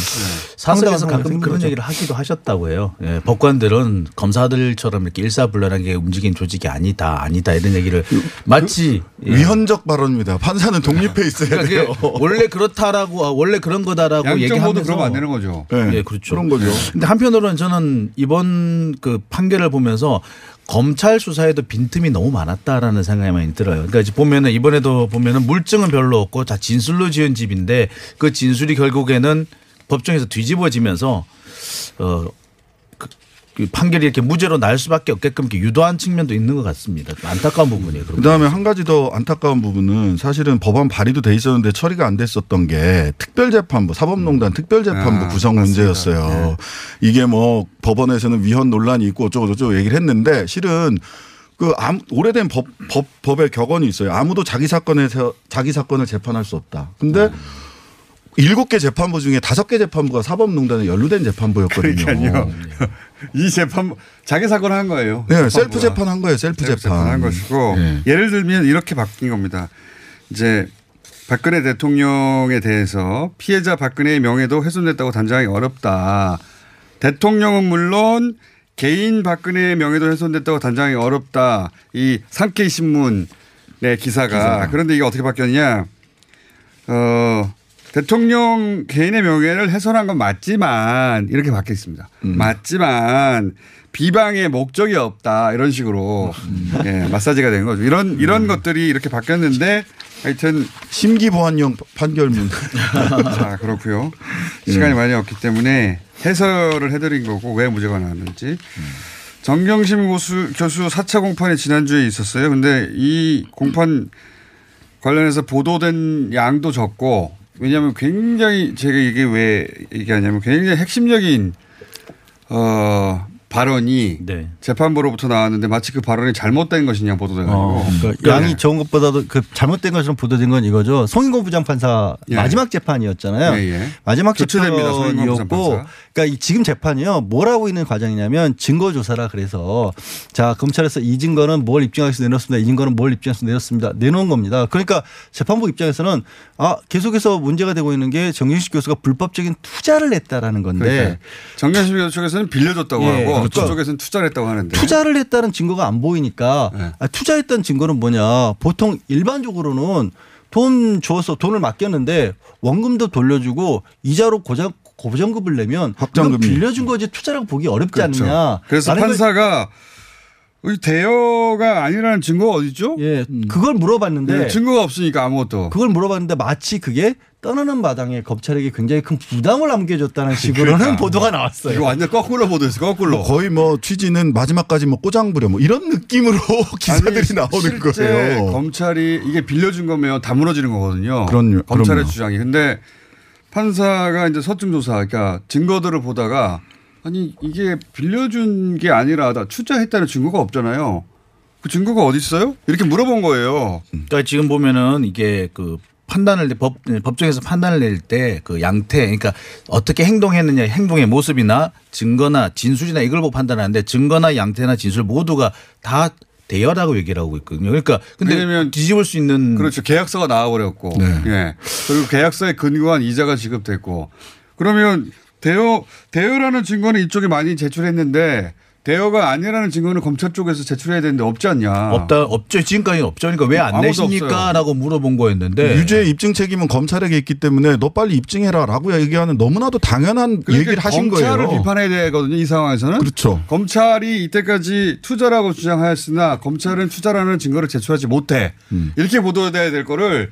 Speaker 8: 사석에서 가끔 그런
Speaker 5: 생긴
Speaker 8: 얘기를 하기도 하셨다고 해요. 예, 법관들은 검사들처럼 이렇게 일사불란하게 움직이는 조직이 아니다, 아니다 이런 얘기를 마치 예.
Speaker 7: 위헌적 발언입니다. 판사는 독립해 있어야
Speaker 8: 그러니까
Speaker 7: 돼요.
Speaker 8: 원래 그렇다라고 아, 원래 그런 거다라고 얘기하면서
Speaker 2: 모두 그러면 안 되는 거죠.
Speaker 7: 네,
Speaker 8: 예, 그렇죠.
Speaker 7: 그런 거죠.
Speaker 8: 근데 한편으로는 저는 이번 그 판결을 보면서 검찰 수사에도 빈틈이 너무 많았다라는 생각이 많이 들어요. 그러니까 이제 보면은 이번에도 보면은 물증은 별로 없고 다 진술로 지은 집인데 그 진술이 결국에는 법정에서 뒤집어지면서 어, 판결이 이렇게 무죄로 날 수밖에 없게끔 이렇게 유도한 측면도 있는 것 같습니다. 안타까운 부분이에요.
Speaker 7: 그다음에 한 가지 더 안타까운 부분은 사실은 법안 발의도 돼 있었는데 처리가 안 됐었던 게 특별재판부 사법농단 특별재판부
Speaker 2: 아,
Speaker 7: 구성. 문제였어요. 이게 뭐 법원에서는 위헌 논란이 있고 어쩌고 저쩌고 얘기를 했는데 실은 그 암- 오래된 법, 법 법의 격언이 있어요. 아무도 자기 사건에서 자기 사건을 재판할 수 없다. 근데 일곱 개 재판부 중에 다섯 개 재판부가 사법농단에 연루된 재판부였거든요.
Speaker 2: 그러니까요. 이 재판 자기 사건 한 거예요.
Speaker 7: 네,
Speaker 2: 재판부가.
Speaker 7: 셀프 재판 한 거예요. 셀프
Speaker 2: 셀프
Speaker 7: 재판.
Speaker 2: 재판 한 것이고
Speaker 7: 네.
Speaker 2: 예를 들면 이렇게 바뀐 겁니다. 이제 박근혜 대통령에 대해서 피해자 박근혜의 명예도 훼손됐다고 단정하기 어렵다. 대통령은 물론 개인 박근혜의 명예도 훼손됐다고 단정하기 어렵다. 이 산케이 신문의 기사가.
Speaker 7: 기사가.
Speaker 2: 그런데 이게 어떻게 바뀌었냐? 어, 대통령 개인의 명예를 훼손한 건 맞지만 이렇게 바뀌어 있습니다. 맞지만 비방의 목적이 없다 이런 식으로 예, 마사지가 된 거죠. 이런 이런 것들이 이렇게 바뀌었는데 하여튼
Speaker 7: 심기보안형 판결문.
Speaker 2: 자 그렇고요. 시간이 많이 없기 때문에 해설을 해드린 거고 왜 무죄가 나왔는지. 정경심 교수, 교수 4차 공판이 지난주에 있었어요. 근데 이 공판 관련해서 보도된 양도 적고 왜냐하면 굉장히 제가 이게 왜 얘기하냐면 굉장히 핵심적인 어, 발언이 재판부로부터 나왔는데 마치 그 발언이 잘못된 것이냐 보도돼가지고
Speaker 5: 어, 그러니까 양이 적은 것보다도 그 잘못된 것처럼 보도된 건 이거죠. 송인공 부장판사
Speaker 2: 예.
Speaker 5: 마지막 재판이었잖아요.
Speaker 2: 예, 예.
Speaker 5: 마지막 재판이었고. 그러니까 이 지금 재판이요. 뭘 하고 있는 과정이냐면 증거 조사라 그래서 자 검찰에서 이 증거는 뭘 입증하기 위해서 내놓습니다. 이 증거는 뭘 입증해서 내놓습니다. 내놓은 겁니다. 그러니까 재판부 입장에서는 아 계속해서 문제가 되고 있는 게 정윤식 교수가 불법적인 투자를 했다라는 건데
Speaker 2: 그러니까 정경심 교수 쪽에서는 빌려줬다고
Speaker 5: 예,
Speaker 2: 하고
Speaker 5: 그러니까
Speaker 2: 저쪽에서는 투자를 했다고 하는데
Speaker 5: 투자를 했다는 증거가 안 보이니까
Speaker 2: 네.
Speaker 5: 아, 투자했다는 증거는 뭐냐. 보통 일반적으로는 돈 줘서 돈을 맡겼는데 원금도 돌려주고 이자로 고장 고정급을 내면
Speaker 7: 확정금이.
Speaker 5: 이건 빌려준 거지 투자라고 보기 어렵지
Speaker 2: 그렇죠.
Speaker 5: 않느냐.
Speaker 2: 그래서 판사가 이 대여가 아니라는 증거가 어디죠?
Speaker 5: 예, 그걸 물어봤는데
Speaker 2: 네, 증거가 없으니까 아무것도.
Speaker 5: 그걸 물어봤는데 마치 그게 떠나는 마당에 검찰에게 굉장히 큰 부담을 남겨줬다는 식으로는
Speaker 2: 그러니까.
Speaker 5: 보도가 나왔어요.
Speaker 2: 이거 완전 거꾸로 보도했어, 거꾸로.
Speaker 7: 뭐 거의 뭐 취지는 마지막까지 뭐 꼬장부려 뭐 이런 느낌으로 기사들이
Speaker 2: 아니,
Speaker 7: 나오는
Speaker 2: 실제
Speaker 7: 거예요.
Speaker 2: 검찰이 이게 빌려준 거면 다 무너지는 거거든요.
Speaker 7: 그럼요,
Speaker 2: 검찰의
Speaker 7: 그럼요.
Speaker 2: 주장이. 근데 판사가 이제 서증 조사, 그러니까 증거들을 보다가 아니 이게 빌려준 게 아니라 다 투자했다는 증거가 없잖아요. 그 증거가 어디 있어요? 이렇게 물어본 거예요.
Speaker 6: 그러니까 지금 보면은 이게 그 판단을 내- 법 법정에서 판단을 낼 때 그 양태 그러니까 어떻게 행동했느냐 행동의 모습이나 증거나 진술이나 이걸 보고 판단하는데 증거나 양태나 진술 모두가 다 대여라고 얘기를 하고 있거든요. 그러니까 근데
Speaker 2: 왜냐면
Speaker 6: 뒤집을 수 있는
Speaker 2: 그렇죠. 계약서가 나와버렸고,
Speaker 7: 네.
Speaker 2: 예. 그리고 계약서에 근거한 이자가 지급됐고, 그러면 대여 대여라는 증거는 이쪽에 많이 제출했는데 대여가 아니라는 증거는 검찰 쪽에서 제출해야 되는데 없지 않냐.
Speaker 6: 없다 없죠. 지금까지는 없죠. 그러니까 왜안
Speaker 2: 아무도
Speaker 6: 내십니까 라고 물어본 거였는데
Speaker 7: 유죄 입증 책임은 검찰에게 있기 때문에 너 빨리 입증해라 라고 얘기하는 너무나도 당연한
Speaker 2: 그러니까
Speaker 7: 얘기를 하신
Speaker 2: 검찰을
Speaker 7: 거예요.
Speaker 2: 비판해야 되거든요. 이 상황에서는.
Speaker 7: 그렇죠.
Speaker 2: 검찰이 이때까지 투자라고 주장하였으나 검찰은 투자라는 증거를 제출하지 못해.
Speaker 7: 음.
Speaker 2: 이렇게 보도돼야 될 거를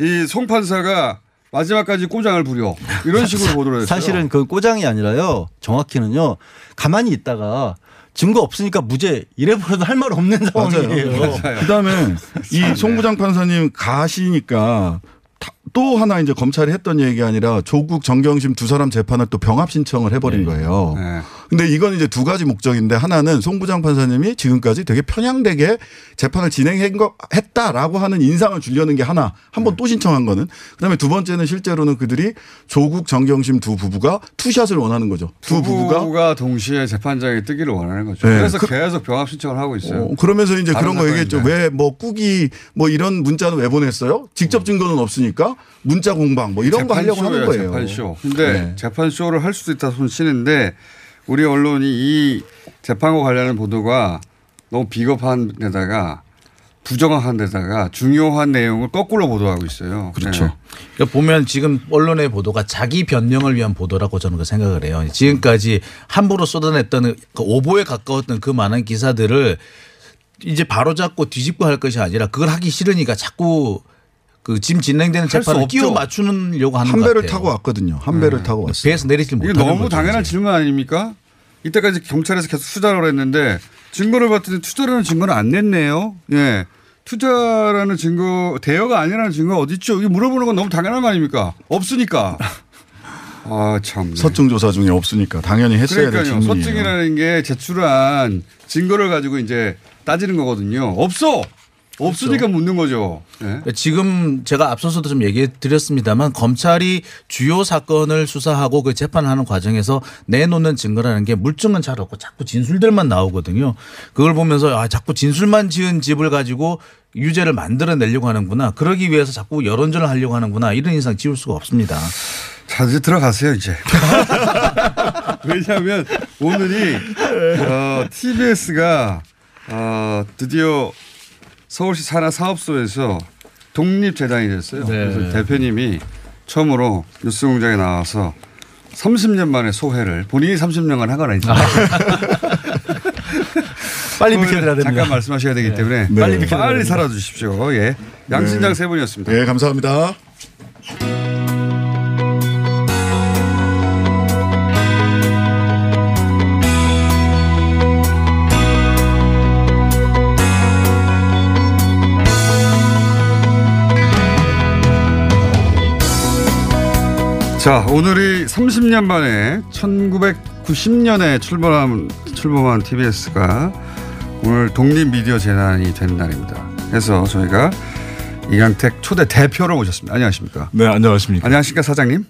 Speaker 2: 이 송 판사가 마지막까지 꼬장을 부려. 이런 식으로 보도를 했어요.
Speaker 5: 사실은 그 꼬장이 아니라요. 정확히는요. 가만히 있다가 증거 없으니까 무죄 이래버려도 할 말 없는 상황이에요.
Speaker 7: 그다음에 이 송부장 판사님 가시니까 다- 또 하나 이제 검찰이 했던 얘기가 아니라 조국 정경심 두 사람 재판을 또 병합 신청을 해버린 거예요.
Speaker 2: 네.
Speaker 7: 근데 이건 이제 두 가지 목적인데 하나는 송부장 판사님이 지금까지 되게 편향되게 재판을 진행했다라고 하는 인상을 주려는 게 하나 한번 또 신청한 거는 그다음에 두 번째는 실제로는 그들이 조국 정경심 두 부부가 투샷을 원하는 거죠. 두 부부가
Speaker 2: 부부가 동시에 재판장에 뜨기를 원하는 거죠.
Speaker 7: 네.
Speaker 2: 그래서
Speaker 7: 그-
Speaker 2: 계속 병합 신청을 하고 있어요.
Speaker 7: 어, 그러면서 이제 그런 거 얘기했죠. 왜 뭐 꾸기 뭐 이런 문자는 왜 보냈어요? 직접 증거는 없으니까 문자 공방 뭐 이런 거 하려고 하는 거예요.
Speaker 2: 재판쇼. 근데
Speaker 7: 네.
Speaker 2: 재판쇼를 할 수도 있다 손 치는데 우리 언론이 이 재판과 관련한 보도가 너무 비겁한 데다가 부정확한 데다가 중요한 내용을 거꾸로 보도하고 있어요.
Speaker 7: 그렇죠.
Speaker 2: 네.
Speaker 6: 그러니까 보면 지금 언론의 보도가 자기 변명을 위한 보도라고 저는 그 생각을 해요. 지금까지 함부로 쏟아냈던 그 오보에 가까웠던 그 많은 기사들을 이제 바로잡고 뒤집고 할 것이 아니라 그걸 하기 싫으니까 자꾸 그 지금 진행되는 재판을. 끼워 맞추려고 하는 한것
Speaker 7: 배를
Speaker 6: 같아요.
Speaker 7: 타고 왔거든요. 한 배를 타고 왔어요.
Speaker 6: 배에서 내리질 못하는
Speaker 2: 너무
Speaker 6: 거죠,
Speaker 2: 당연한
Speaker 6: 이제.
Speaker 2: 질문 아닙니까? 이때까지 경찰에서 계속 투자를 했는데 증거를 봤더니 투자라는 증거는 안 냈네요. 예. 투자라는 증거, 대여가 아니라는 증거 어디 있죠? 이게 물어보는 건 너무 당연한 거 아닙니까? 없으니까. 아, 참.
Speaker 7: 서증 조사 중에 없으니까 당연히 했어야 될
Speaker 2: 그러니까요.
Speaker 7: 질문이에요.
Speaker 2: 서증이라는 게 제출한 증거를 가지고 이제 따지는 거거든요. 없어. 없으니까 묻는 거죠. 네.
Speaker 8: 지금 제가 앞서서도 좀 얘기해 드렸습니다만 검찰이 주요 사건을 수사하고 그 재판하는 과정에서 내놓는 증거라는 게 물증은 잘 없고 자꾸 진술들만 나오거든요. 그걸 보면서 아 자꾸 진술만 지은 집을 가지고 유죄를 만들어내려고 하는구나. 그러기 위해서 자꾸 여론전을 하려고 하는구나. 이런 인상 지울 수가 없습니다.
Speaker 2: 자, 이제 들어가세요, 이제. 왜냐하면 오늘이 어, TBS가 어, 드디어 서울시 산하 사업소에서 독립 재단이 됐어요.
Speaker 8: 네.
Speaker 2: 그래서 대표님이 처음으로 뉴스공장에 나와서 30년 만에 소회를 본인이 30년간 하거나 있죠.
Speaker 8: 빨리 비켜드려야 됩니다.
Speaker 2: 잠깐 말씀하셔야 되기 때문에
Speaker 6: 네.
Speaker 2: 빨리,
Speaker 6: 빨리.
Speaker 2: 살아주십시오. 예. 양신장
Speaker 6: 네.
Speaker 2: 세 분이었습니다.
Speaker 6: 네, 감사합니다.
Speaker 2: 자, 오늘이 30년 만에 1990년에 출범한, 출범한 TBS가 오늘 독립미디어 재단이 된 날입니다. 그래서 저희가 이강택 초대 대표를 모셨습니다. 안녕하십니까?
Speaker 6: 네, 안녕하십니까?
Speaker 2: 안녕하십니까, 사장님?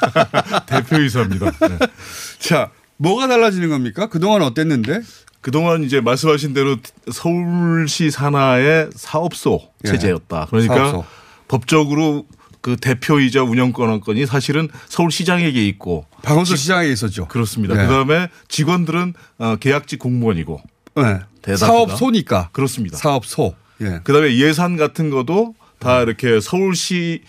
Speaker 6: 대표이사입니다. 네.
Speaker 2: 자, 뭐가 달라지는 겁니까? 그동안 어땠는데?
Speaker 6: 그동안 이제 말씀하신 대로 서울시 산하의 사업소
Speaker 2: 예.
Speaker 6: 체제였다. 그러니까
Speaker 2: 사업소.
Speaker 6: 법적으로 그 대표이자 운영권한권이 사실은 서울시장에게 있고
Speaker 2: 박원순 시장에 있었죠.
Speaker 6: 그렇습니다.
Speaker 2: 예.
Speaker 6: 그다음에 직원들은 어, 계약직 공무원이고
Speaker 2: 네. 사업소니까.
Speaker 6: 그렇습니다.
Speaker 2: 사업소. 예.
Speaker 6: 그다음에 예산 같은 것도 다 이렇게 서울시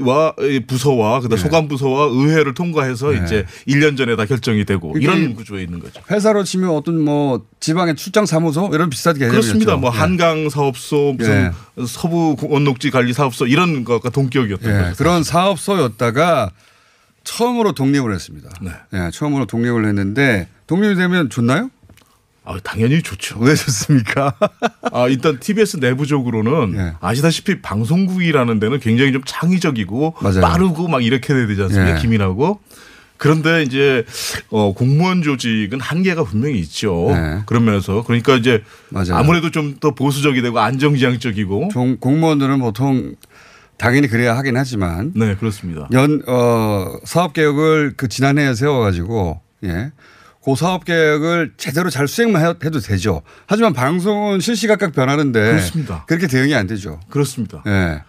Speaker 6: 와 부서와 그다음 에
Speaker 2: 네.
Speaker 6: 소관 부서와 의회를 통과해서
Speaker 2: 네.
Speaker 6: 이제 1년 전에 다 결정이 되고 이런 구조에 있는 거죠.
Speaker 2: 회사로 치면 어떤 뭐 지방의 출장 사무소 이런 비슷하게.
Speaker 6: 그렇습니다. 뭐
Speaker 2: 예.
Speaker 6: 한강 사업소 무슨 서부 원녹지 관리 사업소 이런 것과 동격이었던
Speaker 2: 예,
Speaker 6: 거죠.
Speaker 2: 그런 사업소였다가 처음으로 독립을 했습니다.
Speaker 6: 네.
Speaker 2: 예, 처음으로 독립을 했는데 독립이 되면 좋나요?
Speaker 6: 아, 당연히 좋죠.
Speaker 2: 왜 좋습니까?
Speaker 6: 아, 일단 TBS 내부적으로는
Speaker 2: 예.
Speaker 6: 아시다시피 방송국이라는 데는 굉장히 좀 창의적이고
Speaker 2: 맞아요.
Speaker 6: 빠르고 막 이렇게 돼야 되지 않습니까?
Speaker 2: 예.
Speaker 6: 기민하고. 그런데 이제 어 공무원 조직은 한계가 분명히 있죠.
Speaker 2: 네.
Speaker 6: 그런 면에서 그러니까 이제
Speaker 2: 맞아요.
Speaker 6: 아무래도 좀 더 보수적이 되고 안정지향적이고
Speaker 2: 종- 공무원들은 보통 당연히 그래야 하긴 하지만
Speaker 6: 네 그렇습니다.
Speaker 2: 연 어, 사업 계획을 그 지난해에 세워가지고 예. 그 사업 계획을 제대로 잘 수행만 해- 해도 되죠. 하지만 방송은 실시각각 변하는데
Speaker 6: 그렇습니다.
Speaker 2: 그렇게 대응이 안 되죠.
Speaker 6: 그렇습니다.
Speaker 2: 예.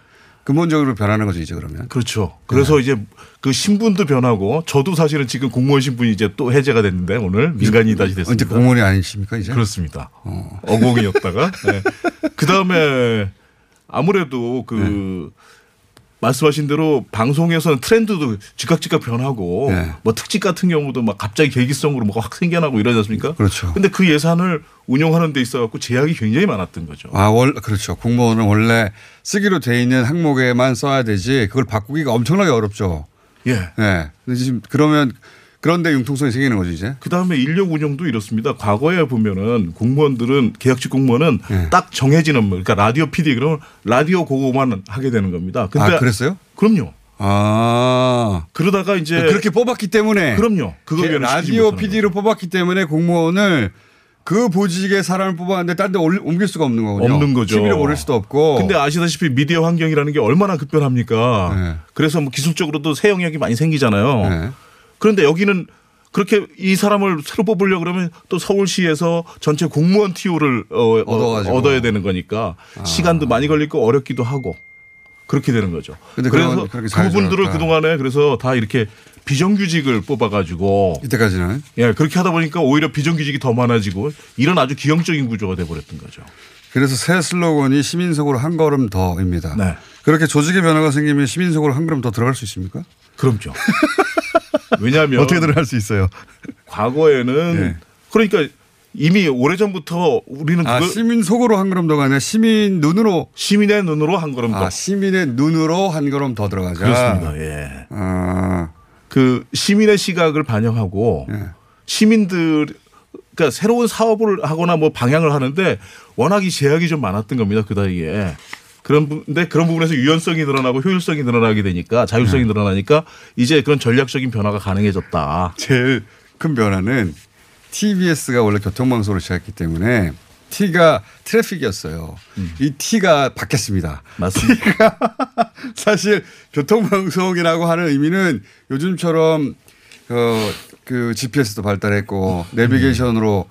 Speaker 2: 근본적으로 변하는 거죠, 이제 그러면.
Speaker 6: 그렇죠. 그래서
Speaker 2: 네.
Speaker 6: 이제 그 신분도 변하고 저도 사실은 지금 공무원 신분이 이제 또 해제가 됐는데 오늘 민간이 다시 됐습니다.
Speaker 2: 이제 공무원이 아니십니까, 이제?
Speaker 6: 그렇습니다. 어. 어공이었다가 네. 그 다음에 아무래도 그
Speaker 2: 네.
Speaker 6: 말씀하신 대로 방송에서는 트렌드도 즉각 즉각 변하고
Speaker 2: 네.
Speaker 6: 뭐 특집 같은 경우도 막 갑자기 계기성으로 뭐가 확 생겨나고 이러지 않습니까?
Speaker 2: 그렇죠.
Speaker 6: 근데 그 예산을 운영하는 데 있어 갖고 제약이 굉장히 많았던 거죠.
Speaker 2: 아, 월, 그렇죠. 공무원은 원래 쓰기로 돼 있는 항목에만 써야 되지 그걸 바꾸기가 엄청나게 어렵죠.
Speaker 6: 예.
Speaker 2: 예. 근데 지금 그러면 그런데 융통성이 생기는 거죠, 이제.
Speaker 6: 그 다음에 인력 운영도 이렇습니다. 과거에 보면은 공무원들은 계약직 공무원은
Speaker 2: 예.
Speaker 6: 딱 업무, 그러니까 라디오 PD 그러면 라디오 그거만 하게 되는 겁니다. 근데
Speaker 2: 아, 그랬어요?
Speaker 6: 그럼요.
Speaker 2: 아.
Speaker 6: 그러다가 이제
Speaker 2: 그렇게 뽑았기 때문에.
Speaker 6: 그럼요. 그거
Speaker 2: 라디오 PD로 뽑았기 때문에 공무원을 그 보직의 사람을 뽑았는데 딴 데 옮길 수가 없는 거군요.
Speaker 6: 없는 거죠.
Speaker 2: TV로 보낼 수도 없고.
Speaker 6: 근데 아시다시피 미디어 환경이라는 게 얼마나 급변합니까?
Speaker 2: 네.
Speaker 6: 그래서 뭐 기술적으로도 새 영역이 많이 생기잖아요.
Speaker 2: 네.
Speaker 6: 그런데 여기는 그렇게 이 사람을 새로 뽑으려 그러면 또 서울시에서 전체 공무원 TO를 어.
Speaker 2: 아.
Speaker 6: 얻어야 되는 거니까 시간도 많이 걸리고 어렵기도 하고 그렇게 되는 거죠. 그래서
Speaker 2: 그
Speaker 6: 부분들을
Speaker 2: 들어갔다.
Speaker 6: 그동안에 그래서 다 이렇게 비정규직을 뽑아가지고
Speaker 2: 이때까지는.
Speaker 6: 예 그렇게 하다 보니까 오히려 비정규직이 더 많아지고 이런 아주 기형적인 구조가 돼버렸던 거죠.
Speaker 2: 그래서 새 슬로건이 시민 속으로 한 걸음 더입니다.
Speaker 6: 네.
Speaker 2: 그렇게 조직의 변화가 생기면 시민 속으로 한 걸음 더 들어갈 수 있습니까?
Speaker 6: 그럼요. 왜냐하면
Speaker 2: 어떻게 들어갈 수 있어요?
Speaker 6: 과거에는
Speaker 2: 네.
Speaker 6: 그러니까 이미 오래전부터 우리는
Speaker 2: 아, 시민 속으로 한 걸음 더가 아니라 시민 눈으로.
Speaker 6: 시민의 눈으로 한 걸음 더.
Speaker 2: 아, 시민의 눈으로 한 걸음 더 들어가자.
Speaker 6: 그렇습니다. 예.
Speaker 2: 아,
Speaker 6: 그 시민의 시각을 반영하고
Speaker 2: 예.
Speaker 6: 시민들 그러니까 새로운 사업을 하거나 뭐 방향을 하는데 워낙 이 제약이 좀 많았던 겁니다. 그 나이에. 그런 부분데 그런 부분에서 유연성이 늘어나고 효율성이 늘어나게 되니까 자율성이
Speaker 2: 네.
Speaker 6: 늘어나니까 이제 그런 전략적인 변화가 가능해졌다.
Speaker 2: 제일 큰 변화는 TBS가 원래 교통방송을 시작했기 때문에 T가 트래픽이었어요. 이 T가 바뀌었습니다.
Speaker 6: 맞습니다.
Speaker 2: T가 사실 교통방송이라고 하는 의미는 요즘처럼 어, 그 GPS도 발달했고 내비게이션으로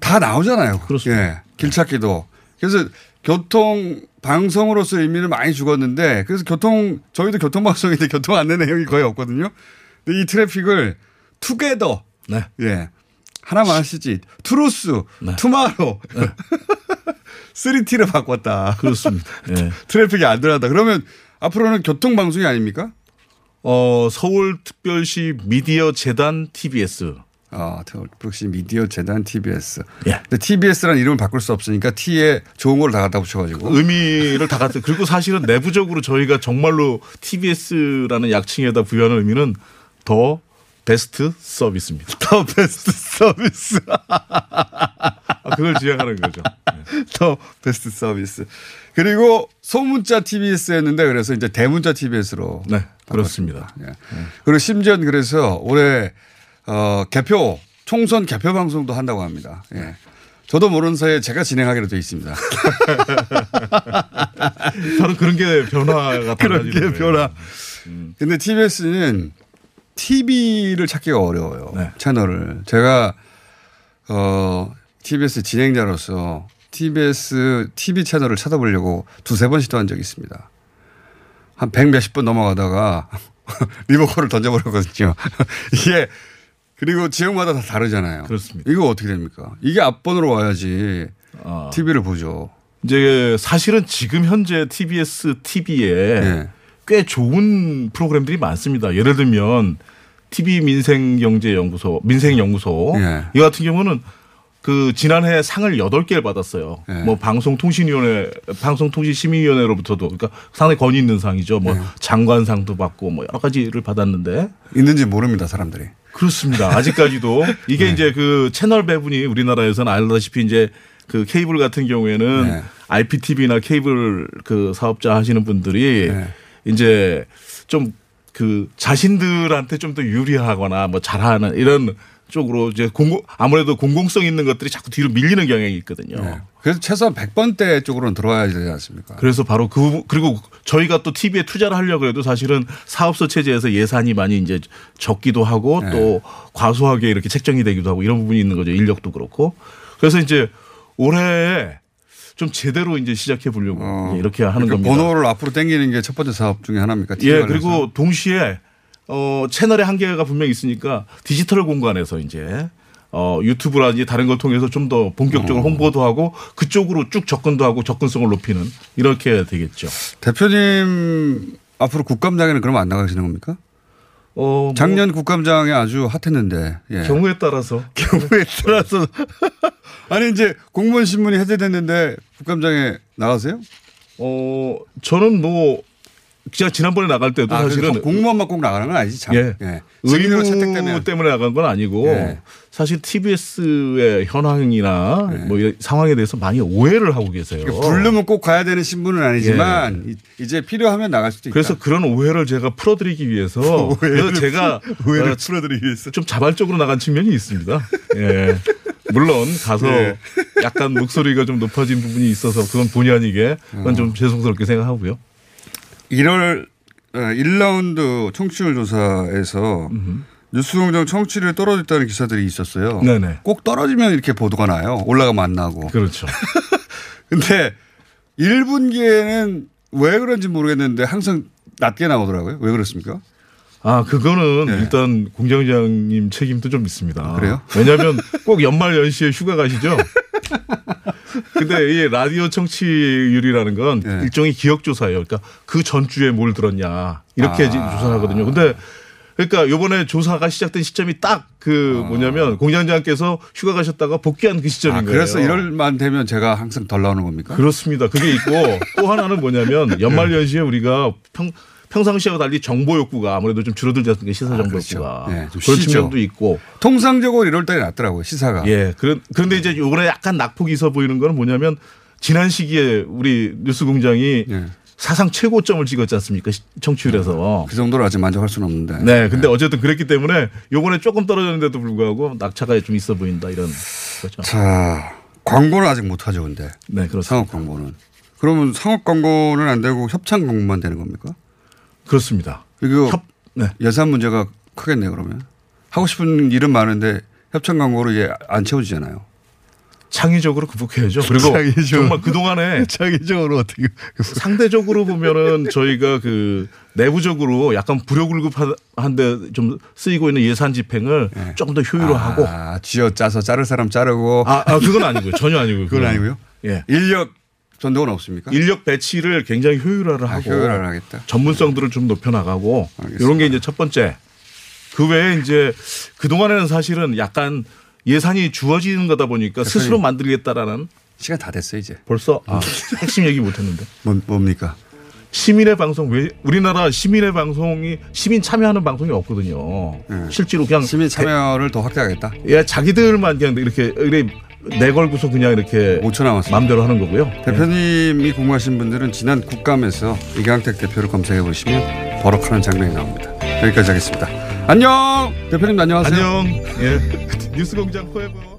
Speaker 2: 다 나오잖아요. 그렇습니다. 예, 길 찾기도. 그래서 교통 방송으로서 의미는 많이 죽었는데 그래서 교통 저희도 교통 방송인데 교통 안내 내용이 거의 없거든요. 근데 이 traffic을 together
Speaker 6: 네.
Speaker 2: 예. 하나만 하시지. truth, tomorrow, three T로 바꿨다.
Speaker 6: 그렇습니다. 예.
Speaker 2: traffic이 안 들어간다. 그러면 앞으로는 교통방송이 아닙니까?
Speaker 6: 어, 서울특별시 미디어 재단 TBS.
Speaker 2: 아, 서울특별시 미디어 재단 TBS.
Speaker 6: 예.
Speaker 2: 근데 TBS라는 이름을 바꿀 수 없으니까 T에 좋은 걸 다 갖다 붙여가지고.
Speaker 6: 의미를 다 갖다 그리고 사실은 내부적으로 저희가 정말로 TBS라는 약칭에다 부여하는 의미는 더 베스트 서비스입니다.
Speaker 2: 더 베스트 서비스.
Speaker 6: 아, 그걸 지향하는 거죠.
Speaker 2: 더 베스트 서비스. 그리고 소문자 TBS였는데 그래서 이제 대문자 TBS로.
Speaker 6: 네, 그렇습니다.
Speaker 2: 예. 그리고 심지어 그래서 올해 어, 개표 총선 개표 방송도 한다고 합니다. 예. 저도 모르는 사이에 제가 진행하기로 돼 있습니다.
Speaker 6: 바로 그런 게 변화가
Speaker 2: 그런 게. 변화. 근데 TBS는 TV를 찾기가 어려워요.
Speaker 6: 네.
Speaker 2: 채널을. 제가 어 TBS 진행자로서 TBS TV 채널을 찾아보려고 두세 번 시도한 적이 있습니다. 한 백 몇십 번 넘어가다가 리모컨을 던져버렸거든요. 이게 그리고 지역마다 다 다르잖아요.
Speaker 6: 그렇습니다.
Speaker 2: 이거 어떻게 됩니까? 이게 앞번으로 와야지
Speaker 6: 아.
Speaker 2: TV를 보죠.
Speaker 6: 이제 사실은 지금 현재 TBS TV에
Speaker 2: 네.
Speaker 6: 꽤 좋은 프로그램들이 많습니다. 예를 들면 TV 민생경제연구소, 민생연구소
Speaker 2: 예.
Speaker 6: 이 같은 경우는 그 지난해 상을 8개를 받았어요.
Speaker 2: 예.
Speaker 6: 뭐 방송통신위원회, 방송통신심의위원회로부터도 그러니까 상당히 권위 있는 상이죠. 뭐
Speaker 2: 예.
Speaker 6: 장관상도 받고 뭐 여러 가지를 받았는데
Speaker 2: 있는지 모릅니다, 사람들이.
Speaker 6: 그렇습니다. 아직까지도 이게
Speaker 2: 네.
Speaker 6: 이제 그 채널 배분이 우리나라에서는 알다시피 이제 그 케이블 같은 경우에는
Speaker 2: 네.
Speaker 6: IPTV나 케이블 그 사업자 하시는 분들이
Speaker 2: 네.
Speaker 6: 이제 좀 그 자신들한테 좀 더 유리하거나 뭐 잘하는 이런 쪽으로 이제 공공 아무래도 공공성 있는 것들이 자꾸 뒤로 밀리는 경향이 있거든요.
Speaker 2: 네. 그래서 최소한 100번대 쪽으로는 들어와야 되지 않습니까?
Speaker 6: 그래서 바로 그 그리고 저희가 또 TV에 투자를 하려고 해도 사실은 사업소 체제에서 예산이 많이 이제 적기도 하고
Speaker 2: 네.
Speaker 6: 또 과소하게 이렇게 책정이 되기도 하고 이런 부분이 있는 거죠. 인력도 그렇고. 그래서 이제 올해 좀 제대로 이제 시작해 보려고 이렇게 하는
Speaker 2: 그러니까
Speaker 6: 겁니다.
Speaker 2: 번호를 앞으로 당기는 게 첫 번째 사업 중에 하나입니까?
Speaker 6: 예,
Speaker 2: 관련해서?
Speaker 6: 그리고 동시에 어 채널의 한계가 분명히 있으니까 디지털 공간에서 이제 어 유튜브라든지 다른 걸 통해서 좀 더 본격적으로
Speaker 2: 어.
Speaker 6: 홍보도 하고 그쪽으로 쭉 접근도 하고 접근성을 높이는 이렇게 되겠죠.
Speaker 2: 대표님 앞으로 국감장에는 그러면 안 나가시는 겁니까?
Speaker 6: 어,
Speaker 2: 작년 국감장에 아주 핫했는데 예.
Speaker 6: 경우에 따라서
Speaker 2: 경우에 따라서 아니 이제 공무원 신문이 해제됐는데 국감장에 나가세요?
Speaker 6: 어 저는 뭐 제가 지난번에 나갈 때도
Speaker 2: 아,
Speaker 6: 사실은
Speaker 2: 공무원만 꼭 나가는 건 아니지 참.
Speaker 6: 예.
Speaker 2: 증인으로
Speaker 6: 의무
Speaker 2: 채택되면
Speaker 6: 때문에 나간 건 아니고
Speaker 2: 예.
Speaker 6: 사실 TBS의 현황이나 뭐이 상황에 대해서 많이 오해를 하고 계세요.
Speaker 2: 그러니까 부르면 꼭 가야 되는 신분은 아니지만 이- 이제 필요하면 나갈 수도 있다.
Speaker 6: 그래서 그런 오해를 제가 풀어드리기 위해서 그래서 제가
Speaker 2: 오해를
Speaker 6: 어,
Speaker 2: 풀어드리기 위해서
Speaker 6: 좀 자발적으로 나간 측면이 있습니다. 예. 물론 가서
Speaker 2: 예.
Speaker 6: 약간 목소리가 좀 높아진 부분이 있어서 그건 본의 아니게 그건
Speaker 2: 어.
Speaker 6: 좀 죄송스럽게 생각하고요.
Speaker 2: 1월 1라운드 청취율 조사에서 뉴스공장 청취율이 떨어졌다는 기사들이 있었어요.
Speaker 6: 네네.
Speaker 2: 꼭 떨어지면 이렇게 보도가 나요. 올라가면 안 나고.
Speaker 6: 그렇죠.
Speaker 2: 근데 1분기에는 왜 그런지 모르겠는데 항상 낮게 나오더라고요. 왜 그렇습니까?
Speaker 6: 아, 그거는 일단 공장장님 책임도 좀 있습니다.
Speaker 2: 네. 그래요?
Speaker 6: 왜냐하면 꼭 연말 연시에 휴가 가시죠? 근데 이 라디오 청취율이라는 건
Speaker 2: 네.
Speaker 6: 일종의 기억 조사예요. 그러니까 그 전주에 뭘 들었냐 이렇게
Speaker 2: 아.
Speaker 6: 지금 조사를 하거든요. 근데 그러니까 요번에 조사가 시작된 시점이 딱 그 뭐냐면 공장장께서 휴가 가셨다가 복귀한 그 시점인
Speaker 2: 아,
Speaker 6: 거예요.
Speaker 2: 그래서 1월만 되면 제가 항상 덜 나오는 겁니까?
Speaker 6: 그렇습니다. 그게 있고 또 하나는 뭐냐면 연말 연시에 우리가 평 평상시와 달리 정보 욕구가 아무래도 좀 줄어들지 않습니까? 시사 정보 욕구가.
Speaker 2: 네, 좀
Speaker 6: 그런
Speaker 2: 쉬죠.
Speaker 6: 측면도 있고.
Speaker 2: 통상적으로 1월 달에 낮더라고요. 시사가.
Speaker 6: 예. 그런 그런데 이제 요번에 약간 낙폭이 있어 보이는 거는 뭐냐면 지난 시기에 우리 뉴스 공장이
Speaker 2: 예.
Speaker 6: 사상 최고점을 찍었지 않습니까? 시- 청취율에서.
Speaker 2: 그 정도로 아직 만족할 수는 없는데.
Speaker 6: 네. 근데 어쨌든 그랬기 때문에 요번에 조금 떨어졌는데도 불구하고 낙차가 좀 있어 보인다 이런 거죠.
Speaker 2: 자, 광고는 아직 못 하죠, 근데.
Speaker 6: 네, 그렇습니다.
Speaker 2: 상업 광고는. 그러면 상업 광고는 안 되고 협찬 광고만 되는 겁니까?
Speaker 6: 그렇습니다.
Speaker 2: 이거
Speaker 6: 네.
Speaker 2: 예산 문제가 크겠네 그러면. 하고 싶은 일은 많은데 협찬 광고로 이게 안 채워지잖아요.
Speaker 6: 창의적으로 극복해야죠. 그리고
Speaker 2: 창의적으로.
Speaker 6: 정말 그 동안에
Speaker 9: 창의적으로 어떻게
Speaker 6: 상대적으로 보면은 저희가 그 내부적으로 약간 불효불급한데 좀 쓰이고 있는 예산 집행을 조금 더 효율화하고
Speaker 2: 아, 쥐어 짜서 자를 사람 자르고.
Speaker 6: 아, 아, 그건 아니고요. 전혀 아니고요.
Speaker 2: 그건
Speaker 6: 그건.
Speaker 2: 아니고요.
Speaker 6: 예.
Speaker 2: 인력 전도는 없습니까?
Speaker 6: 인력 배치를 굉장히 효율화를
Speaker 2: 아,
Speaker 6: 하고
Speaker 2: 효율화를 하겠다.
Speaker 6: 전문성들을 좀 높여 나가고 이런 게 이제 첫 번째. 그 외에 이제 그 동안에는 사실은 약간 예산이 주어지는 거다 보니까. 스스로 만들겠다라는
Speaker 2: 시간 다 됐어 이제.
Speaker 6: 벌써 핵심 얘기 못했는데.
Speaker 2: 뭐, 뭡니까?
Speaker 6: 시민의 방송 왜 우리나라 시민의 방송이 시민 참여하는 방송이 없거든요. 실제로 그냥
Speaker 2: 시민 참여를 더 확대하겠다.
Speaker 6: 예, 자기들만 그냥 이렇게 이렇게 내걸고서 그냥 이렇게
Speaker 2: 5초 남았습니다.
Speaker 6: 마음대로 하는 거고요.
Speaker 2: 대표님이 궁금하신 분들은 지난 국감에서 이강택 대표를 검색해 보시면 버럭하는 장면이 나옵니다. 여기까지 하겠습니다. 안녕. 대표님 안녕하세요.
Speaker 6: 안녕. 예. 뉴스공장 포에버.